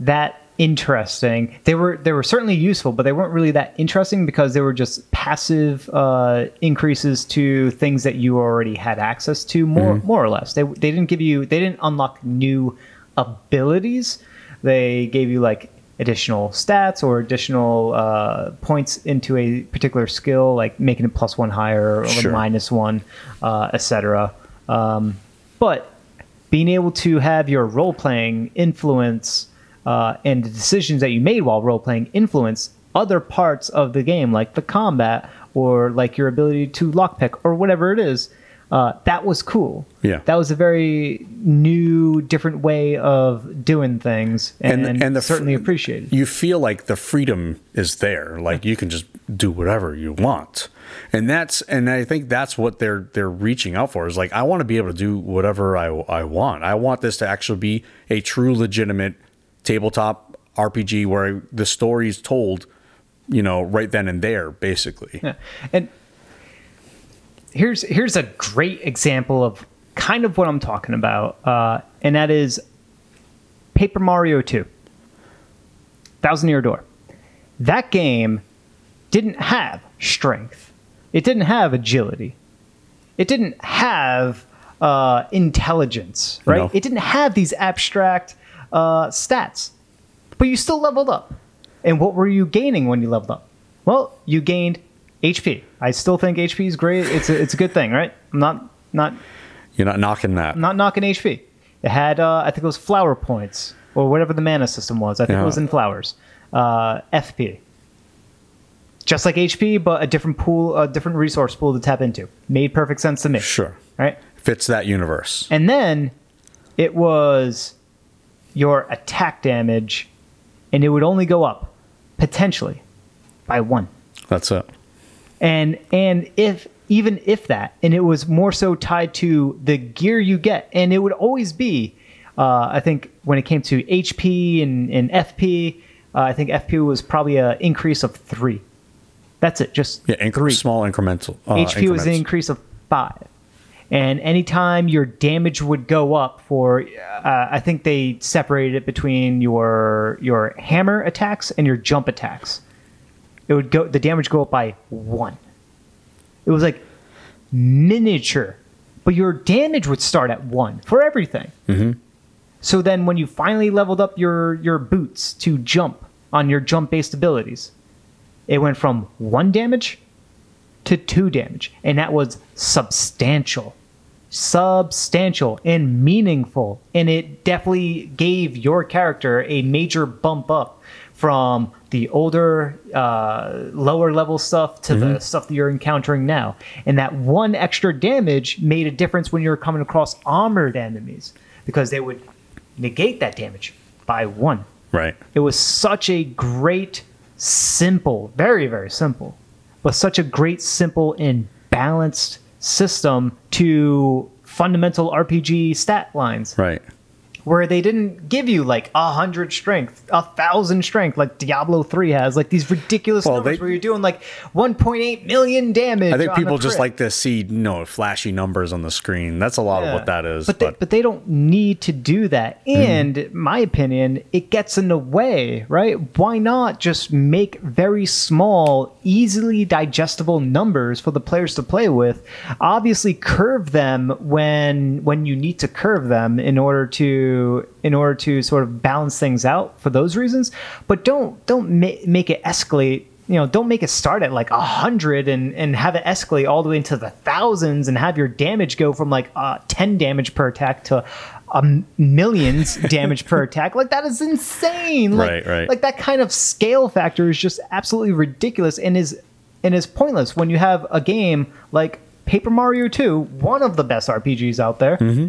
that interesting. They were they were certainly useful, but they weren't really that interesting because they were just passive uh, increases to things that you already had access to, more more or less. They they didn't give you they didn't unlock new abilities. They gave you like additional stats or additional uh, points into a particular skill, like making it plus one higher or Sure. minus one, uh, etc. Um, but being able to have your role playing influence uh, and the decisions that you made while role playing influence other parts of the game, like the combat or like your ability to lockpick or whatever it is, uh, that was cool. Yeah. that was a very new, different way of doing things, and, And- and the certainly appreciated. you feel like the freedom is there like you can just do whatever you want and that's and i think that's what they're they're reaching out for is like i want to be able to do whatever i i want i want this to actually be a true legitimate tabletop rpg where the story is told you know right then and there basically Yeah. And here's here's a great example of kind of what I'm talking about, uh, and that is Paper Mario 2, Thousand Year Door. That game didn't have strength. It didn't have agility. It didn't have uh, intelligence, right? No. It didn't have these abstract uh, stats, but you still leveled up. And what were you gaining when you leveled up? Well, you gained HP. I still think HP is great. It's a, it's a good thing, right? I'm not not you're not knocking that I'm not knocking HP. It had uh, I think it was flower points or whatever the mana system was. I think Yeah. it was in flowers. Uh, FP. Just like HP, but a different pool, a different resource pool to tap into. Made perfect sense to me. sure Right? fits that universe And then it was your attack damage, and it would only go up potentially by one. that's it And and if even if that, and it was more so tied to the gear you get, and it would always be. Uh, I think when it came to HP and, and FP, uh, I think FP was probably an increase of three. That's it, just yeah inc- three. small incremental uh, HP was an increase of five. And anytime your damage would go up for, uh, I think they separated it between your your hammer attacks and your jump attacks. It would go the damage go up by one. It was like miniature, but your damage would start at one for everything. Mm-hmm. So then, when you finally leveled up your your boots to jump on your jump based abilities, it went from one damage to two damage, and that was substantial, substantial and meaningful, and it definitely gave your character a major bump up from the older, uh, lower level stuff to the stuff that you're encountering now. And that one extra damage made a difference when you're coming across armored enemies because they would negate that damage by one. right It was such a great, simple, very, very simple, but such a great, simple, and balanced system to fundamental RPG stat lines right where they didn't give you like a hundred strength, a thousand strength, like Diablo 3 has, like these ridiculous Well, numbers they- where you're doing like 1.8 million damage. I think people just like to see you know flashy numbers on the screen. That's a lot of what that is. But But, they, but they don't need to do that. Mm-hmm. And in my opinion, it gets in the way, right? Why not just make very small, easily digestible numbers for the players to play with? Obviously, curve them when when you need to curve them in order to in order to sort of balance things out for those reasons. But don't don't ma- make it escalate you know, don't make it start at like a hundred and and have it escalate all the way into the thousands and have your damage go from like uh, ten damage per attack to um, millions damage per attack. Like that is insane. Like, Right, right. Like that kind of scale factor is just absolutely ridiculous and is and is pointless when you have a game like Paper Mario 2, one of the best RPGs out there, Mm-hmm.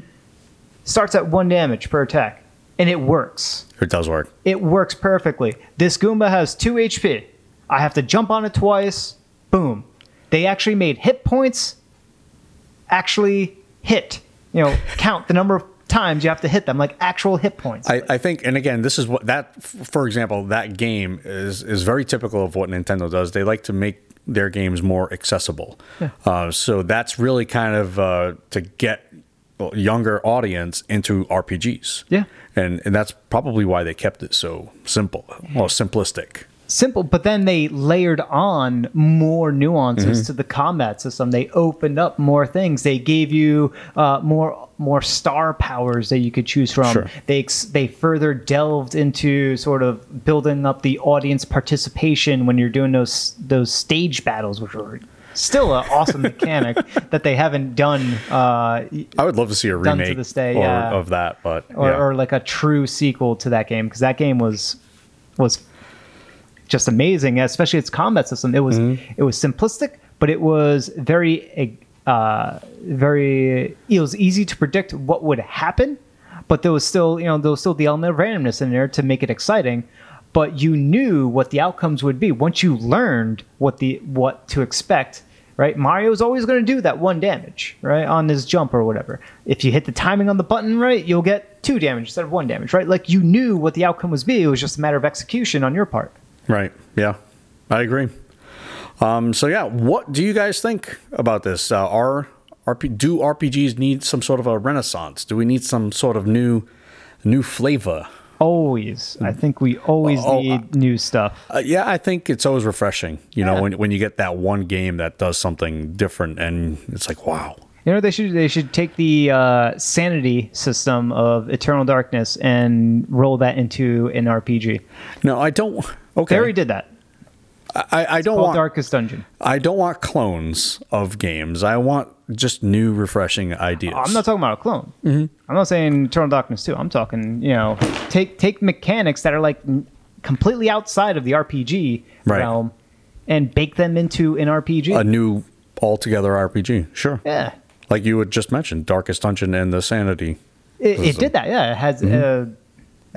Starts at one damage per attack, and it works. It does work. It works perfectly. This Goomba has two HP. I have to jump on it twice. Boom. They actually made hit points actually hit. You know, count the number of times you have to hit them, like actual hit points. I, I think, and again, this is what that, for example, that game is is very typical of what Nintendo does. They like to make their games more accessible. Uh, so that's really kind of uh, to get younger audience into RPGs. Yeah. and and that's probably why they kept it so simple, well, simplistic. simple, but then they layered on more nuances Mm-hmm. to the combat system. They opened up more things. They gave you uh, more more star powers that you could choose from. Sure. They ex- they further delved into sort of building up the audience participation when you're doing those those stage battles, which were still an awesome mechanic that they haven't done. Uh, I would love to see a Done to remake this day, or, yeah. of that, but or, or like a true sequel to that game because that game was was just amazing especially its combat system it was Mm-hmm. it was simplistic but it was very uh very it was easy to predict what would happen but there was still you know there was still the element of randomness in there to make it exciting but you knew what the outcomes would be once you learned what the what to expect right mario's always going to do that one damage right on his jump or whatever if you hit the timing on the button right you'll get two damage instead of one damage right like you knew what the outcome was be it was just a matter of execution on your part Right. Yeah, I agree. Um, so yeah, what do you guys think about this? Uh, are RP, do RPGs need some sort of a renaissance? Do we need some sort of new new flavor? Always i think we always Oh, need new stuff Uh, yeah, I think it's always refreshing. You know, when when you get that one game that does something different, and it's like, wow. You know, they should they should take the uh, sanity system of Eternal Darkness and roll that into an RPG. No, I don't. They Okay, already did that. I, I don't want Darkest Dungeon. I don't want clones of games. I want just new, refreshing ideas. I'm not talking about a clone. Mm-hmm. I'm not saying Eternal Darkness too. I'm talking, you know, take take mechanics that are like completely outside of the RPG Right. realm and bake them into an RPG. a new altogether RPG. Sure. yeah, Like you had just mentioned, Darkest Dungeon and the Sanity. it, it did that. Yeah, it has. Mm-hmm. Uh,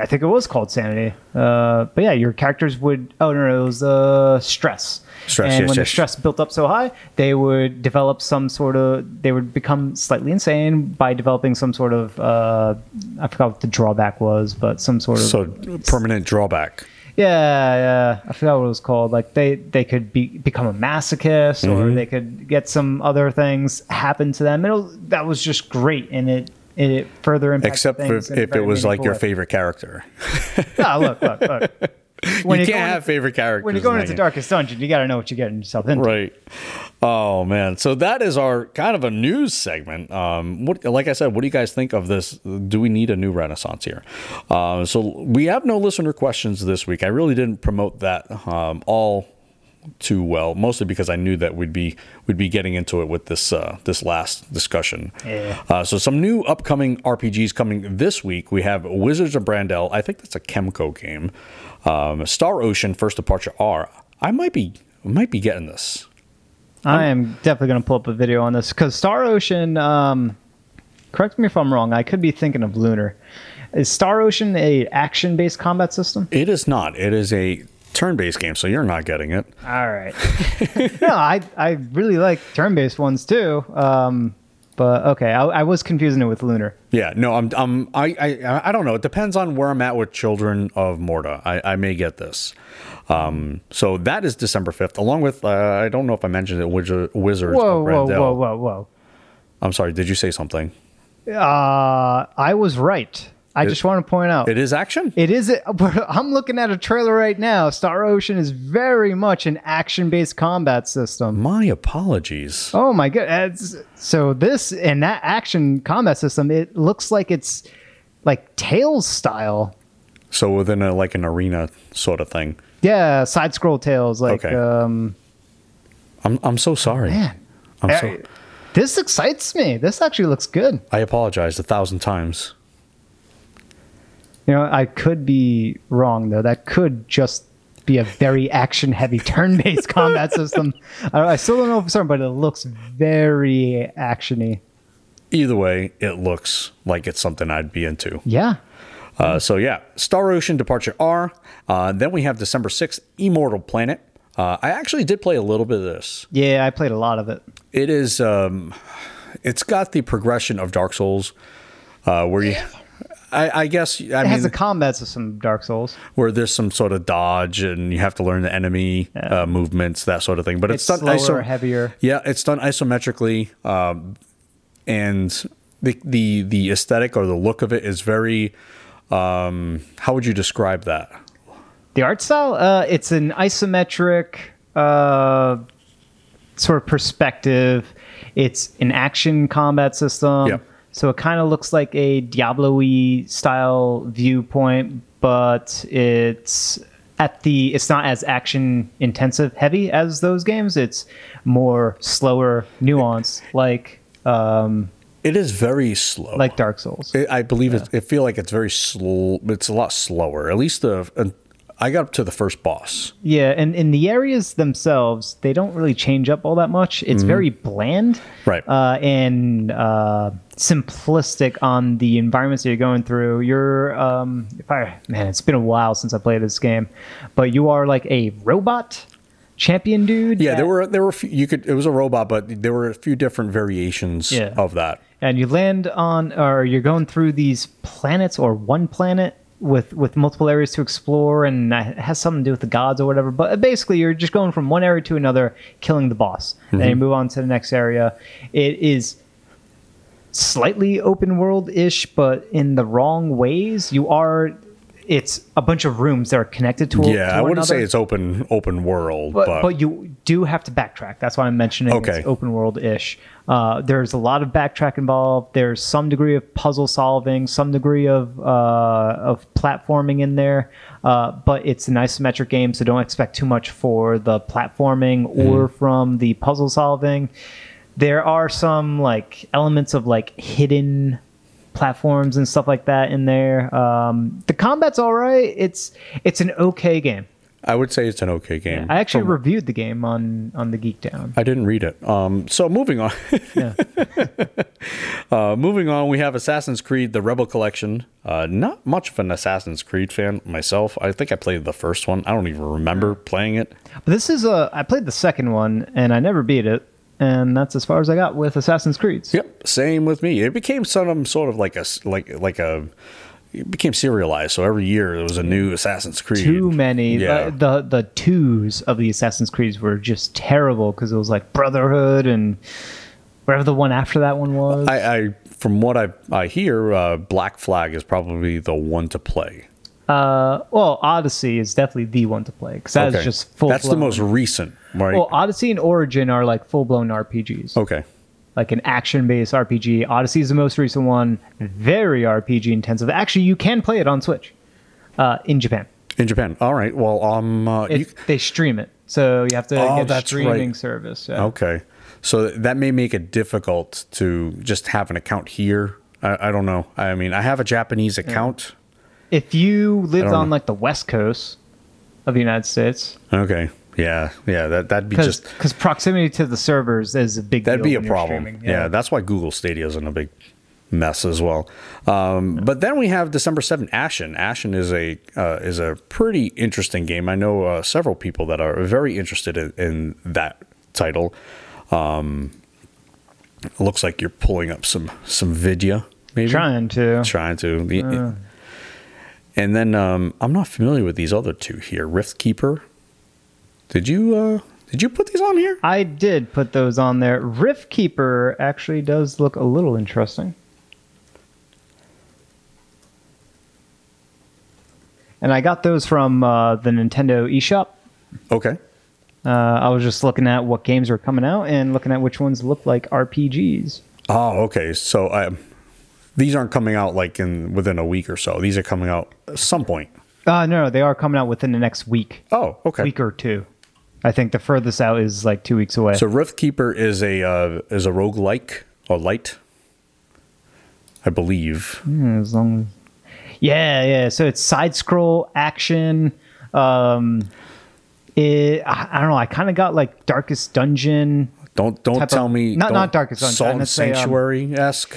I think it was called Sanity. Uh, but yeah, your characters would. Oh no, no it was uh, stress. Stress, And yes, when yes. the stress built up so high, they would develop some sort of. They would become slightly insane by developing some sort of. Uh, I forgot what the drawback was, but some sort of. So permanent drawback. Yeah, yeah. I forgot what it was called. Like they they could be become a masochist, Mm-hmm. or they could get some other things happen to them. It was, that was just great, and it it further impacted Except things if, if it was like your way. favorite character. Ah, look, look, look. When you can't going- have favorite characters. when you're going into game. Darkest Dungeon, you got to know what you're getting yourself into. Right. Oh man. So that is our kind of a news segment. Um, what, like I said, what do you guys think of this? Do we need a new renaissance here? Uh, so we have no listener questions this week. I really didn't promote that um, all too well, mostly because I knew that we'd be we'd be getting into it with this uh, this last discussion. Yeah. Uh, so some new upcoming RPGs coming this week. We have Wizards of Brandel. I think that's a Kemco game. Um, Star Ocean First Departure R. I might be might be getting this. I am definitely going to pull up a video on this because Star Ocean. Um, correct me if I'm wrong. I could be thinking of Lunar. Is Star Ocean a action-based combat system? It is not. It is a turn-based game, so you're not getting it. All right. no, I I really like turn-based ones too. Um, but okay, I, I was confusing it with Lunar. Yeah, no, I'm, I'm, I, I, I don't know. It depends on where I'm at with Children of Morta. I, I may get this. Um, so that is December 5th, along with uh, I don't know if I mentioned it, Wizard, Wizards Whoa, of whoa, whoa, whoa, whoa. I'm sorry. Did you say something? Uh, I was right. I just want to point out It is action. It is. I'm looking at a trailer right now. Star Ocean is very much an action-based combat system. My apologies. Oh my god! So this and that action combat system, it looks like it's like Tales style. So within a like an arena sort of thing. Yeah, side scroll Tales. Like, Okay. um, I'm, I'm so sorry. man, I'm I- so. this excites me. This actually looks good. I apologize a thousand times. You know, I could be wrong though. That could just be a very action-heavy turn-based combat system. I, I still don't know for certain, but it looks very actiony. Either way, it looks like it's something I'd be into. Yeah. Uh, so yeah, Star Ocean Departure R. Uh, then we have December 6th, Immortal Planet. Uh, I actually did play a little bit of this. Yeah, I played a lot of it. It is, um, it's got the progression of Dark Souls, uh, where you, I, I guess, I It mean, has the combats of some Dark Souls. where there's some sort of dodge and you have to learn the enemy uh, movements, that sort of thing. But it's, It's done slower, iso- heavier. Yeah, it's done isometrically, um, and the the the aesthetic or the look of it is very. Um, how would you describe that? The art style, uh, it's an isometric uh, sort of perspective. It's an action combat system. Yep. So it kind of looks like a Diablo-y style viewpoint, but it's at the it's not as action intensive heavy as those games. It's more slower, nuanced, like um, It is very slow. like Dark Souls. It, I believe it. I feel like it's very slow. It's a lot slower. At least the. Uh, I got up to the first boss. Yeah, and in the areas themselves, they don't really change up all that much. It's very bland, Mm-hmm. Right. uh, and uh, simplistic on the environments that you're going through. You're, um, if I man, it's been a while since I played this game, but you are like a robot champion dude. Yeah, there were there were few, you could it was a robot, but there were a few different variations Yeah. of that. and you land on or you're going through these planets or one planet with with multiple areas to explore and it has something to do with the gods or whatever but basically you're just going from one area to another killing the boss and then you move on to the next area it is slightly open world ish but in the wrong ways you are it's a bunch of rooms that are connected to Yeah, to I wouldn't say it's open open world, But, but, but you do have to backtrack. That's why I'm mentioning Okay. it's open world ish. Uh, there's a lot of backtrack involved. There's some degree of puzzle solving, some degree of uh, of platforming in there. Uh, but it's an isometric game, so don't expect too much for the platforming or from the puzzle solving. There are some like elements of like hidden platforms and stuff like that in there. Um, the combat's all right. It's it's an okay game. I would say it's an okay game. I actually From- reviewed the game on on the Geek Down. I didn't read it. Um, so moving on, Yeah. uh, moving on, we have Assassin's Creed: The Rebel Collection. Uh, not much of an Assassin's Creed fan myself. I think I played the first one. I don't even remember playing it. But this is a I played the second one and I never beat it, and that's as far as I got with Assassin's Creed. Yep, same with me. It became some sort of like a like like a. It became serialized, so every year there was a new Assassin's Creed. Too many. Yeah. Uh, the the twos of the Assassin's Creeds were just terrible because it was like Brotherhood and whatever the one after that one was. I, I from what I I hear, uh, Black Flag is probably the one to play. Uh, well, Odyssey is definitely the one to play because that is Okay. just full. That's the most recent, right? Well, Odyssey and Origin are like full blown RPGs. okay. like an action-based RPG. Odyssey is the most recent one, very RPG intensive. Actually, you can play it on Switch uh, in Japan. In Japan. All right. Well, um, uh, you, they stream it, so you have to Oh, get a that's streaming right. service. Yeah. okay. So that may make it difficult to just have an account here. I, I don't know. I mean, I have a Japanese account. If you lived on know. like the west coast of the United States, Okay. Yeah. Yeah. That that'd be because just because proximity to the servers is a big. that'd be a problem. streaming. Yeah. That's why Google Stadia is in a big mess as well. Um, But then we have December seventh, Ashen. Ashen is a uh, is a pretty interesting game. I know uh, several people that are very interested in, in that title. Um, looks like you're pulling up some some vidya, maybe trying to. trying to. Uh. And then um, I'm not familiar with these other two here. Rift Keeper. Did you uh, did you put these on here? I did put those on there. Rift Keeper actually does look a little interesting. And I got those from uh, the Nintendo eShop. Okay. Uh, I was just looking at what games were coming out and looking at which ones look like RPGs. Oh, okay. So um, these aren't coming out like in within a week or so. These are coming out at some point. Uh, no, no, they are coming out within the next week, Oh, okay. week or two. I think the furthest out is like two weeks away. So Rift Keeper is a uh, is a roguelike or light, I believe. Yeah, as long as Yeah, yeah. So it's side scroll action. Um, it, I, I don't know. I kind of got like Darkest Dungeon. Don't don't tell of- me not- don't- not Darkest Dungeon, Salt um, Sanctuary esque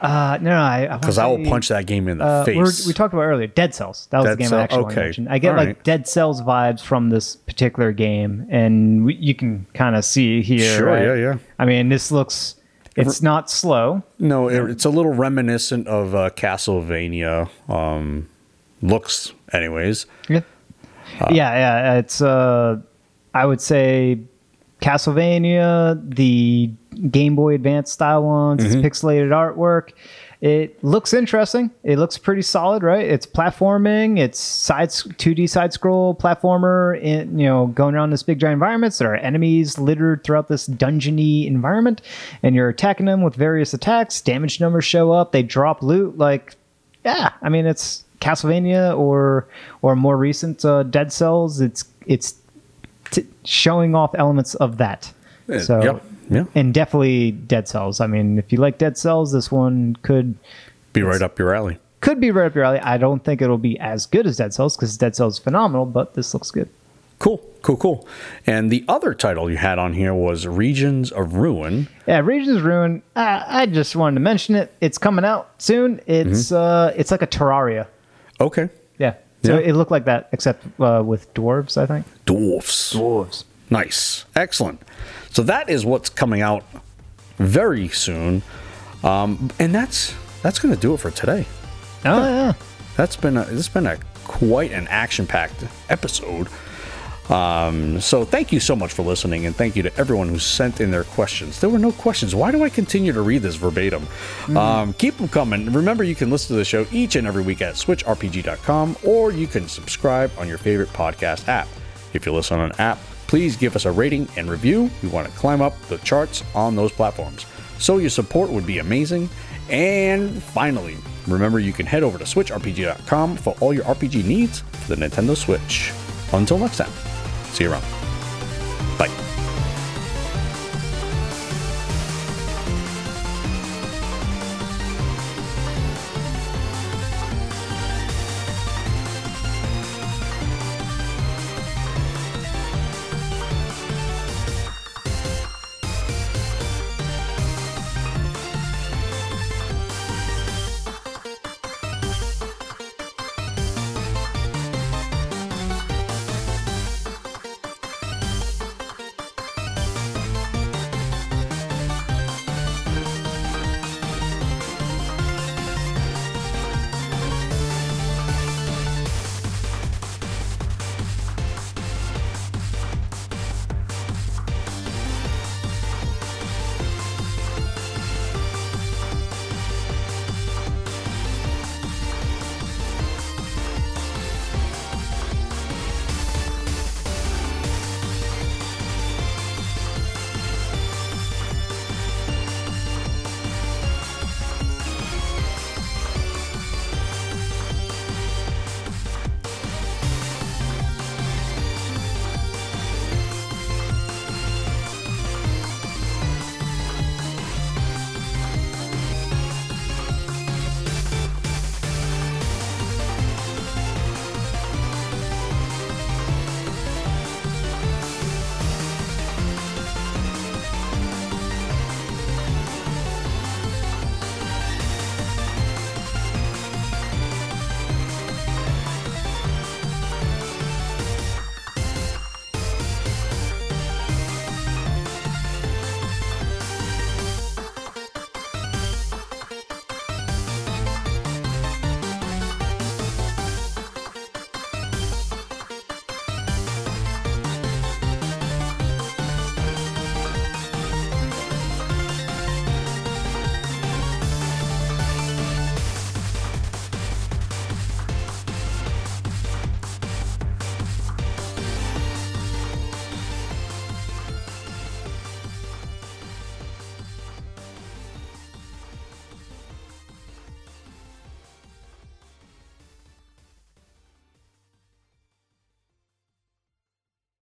Uh, no, no. I because I will punch that game in the Uh, face. we talked about earlier. Dead Cells. That was Dead the game Cell- I actually okay. mentioned. I get All like right. Dead Cells vibes from this particular game, and we, you can kind of see here. Sure, right? yeah, yeah. I mean, this looks. It's not slow. no, it, it's a little reminiscent of uh, Castlevania um, looks, anyways. Yeah. yeah, yeah. It's uh I would say Castlevania, the Game Boy Advance style ones, it's pixelated artwork. It looks interesting. It looks pretty solid, right? It's platforming. It's side 2D side scroll platformer. In, you know, going around this big giant environments. There are enemies littered throughout this dungeony environment, and you're attacking them with various attacks. Damage numbers show up. They drop loot. Like, yeah, I mean, it's Castlevania or or more recent uh, Dead Cells. It's it's t- showing off elements of that. Uh, So yep, yeah. and definitely Dead Cells. I mean, if you like Dead Cells, this one could Be right up your alley. could be right up your alley. I don't think it'll be as good as Dead Cells because Dead Cells is phenomenal, but this looks good. Cool, cool, cool. And the other title you had on here was Regions of Ruin. Yeah, Regions of Ruin. Uh, I just wanted to mention it. It's coming out soon. It's Mm-hmm. uh, it's like a Terraria. Okay. Yeah. So Yeah. it looked like that, except uh, with dwarves. I think. Dwarfs. Dwarves. Nice. Excellent. So that is what's coming out very soon. Um, and that's that's going to do it for today. Oh yeah. That's been a, this has been a quite an action-packed episode. Um, so thank you so much for listening, and thank you to everyone who sent in their questions. There were no questions. Why do I continue to read this verbatim? Um, keep them coming. Remember, you can listen to the show each and every week at switchrpg.com, or you can subscribe on your favorite podcast app. If you listen on an app, please give us a rating and review. We want to climb up the charts on those platforms. So your support would be amazing. And finally, remember you can head over to switchrpg.com for all your RPG needs for the Nintendo Switch. Until next time, see you around.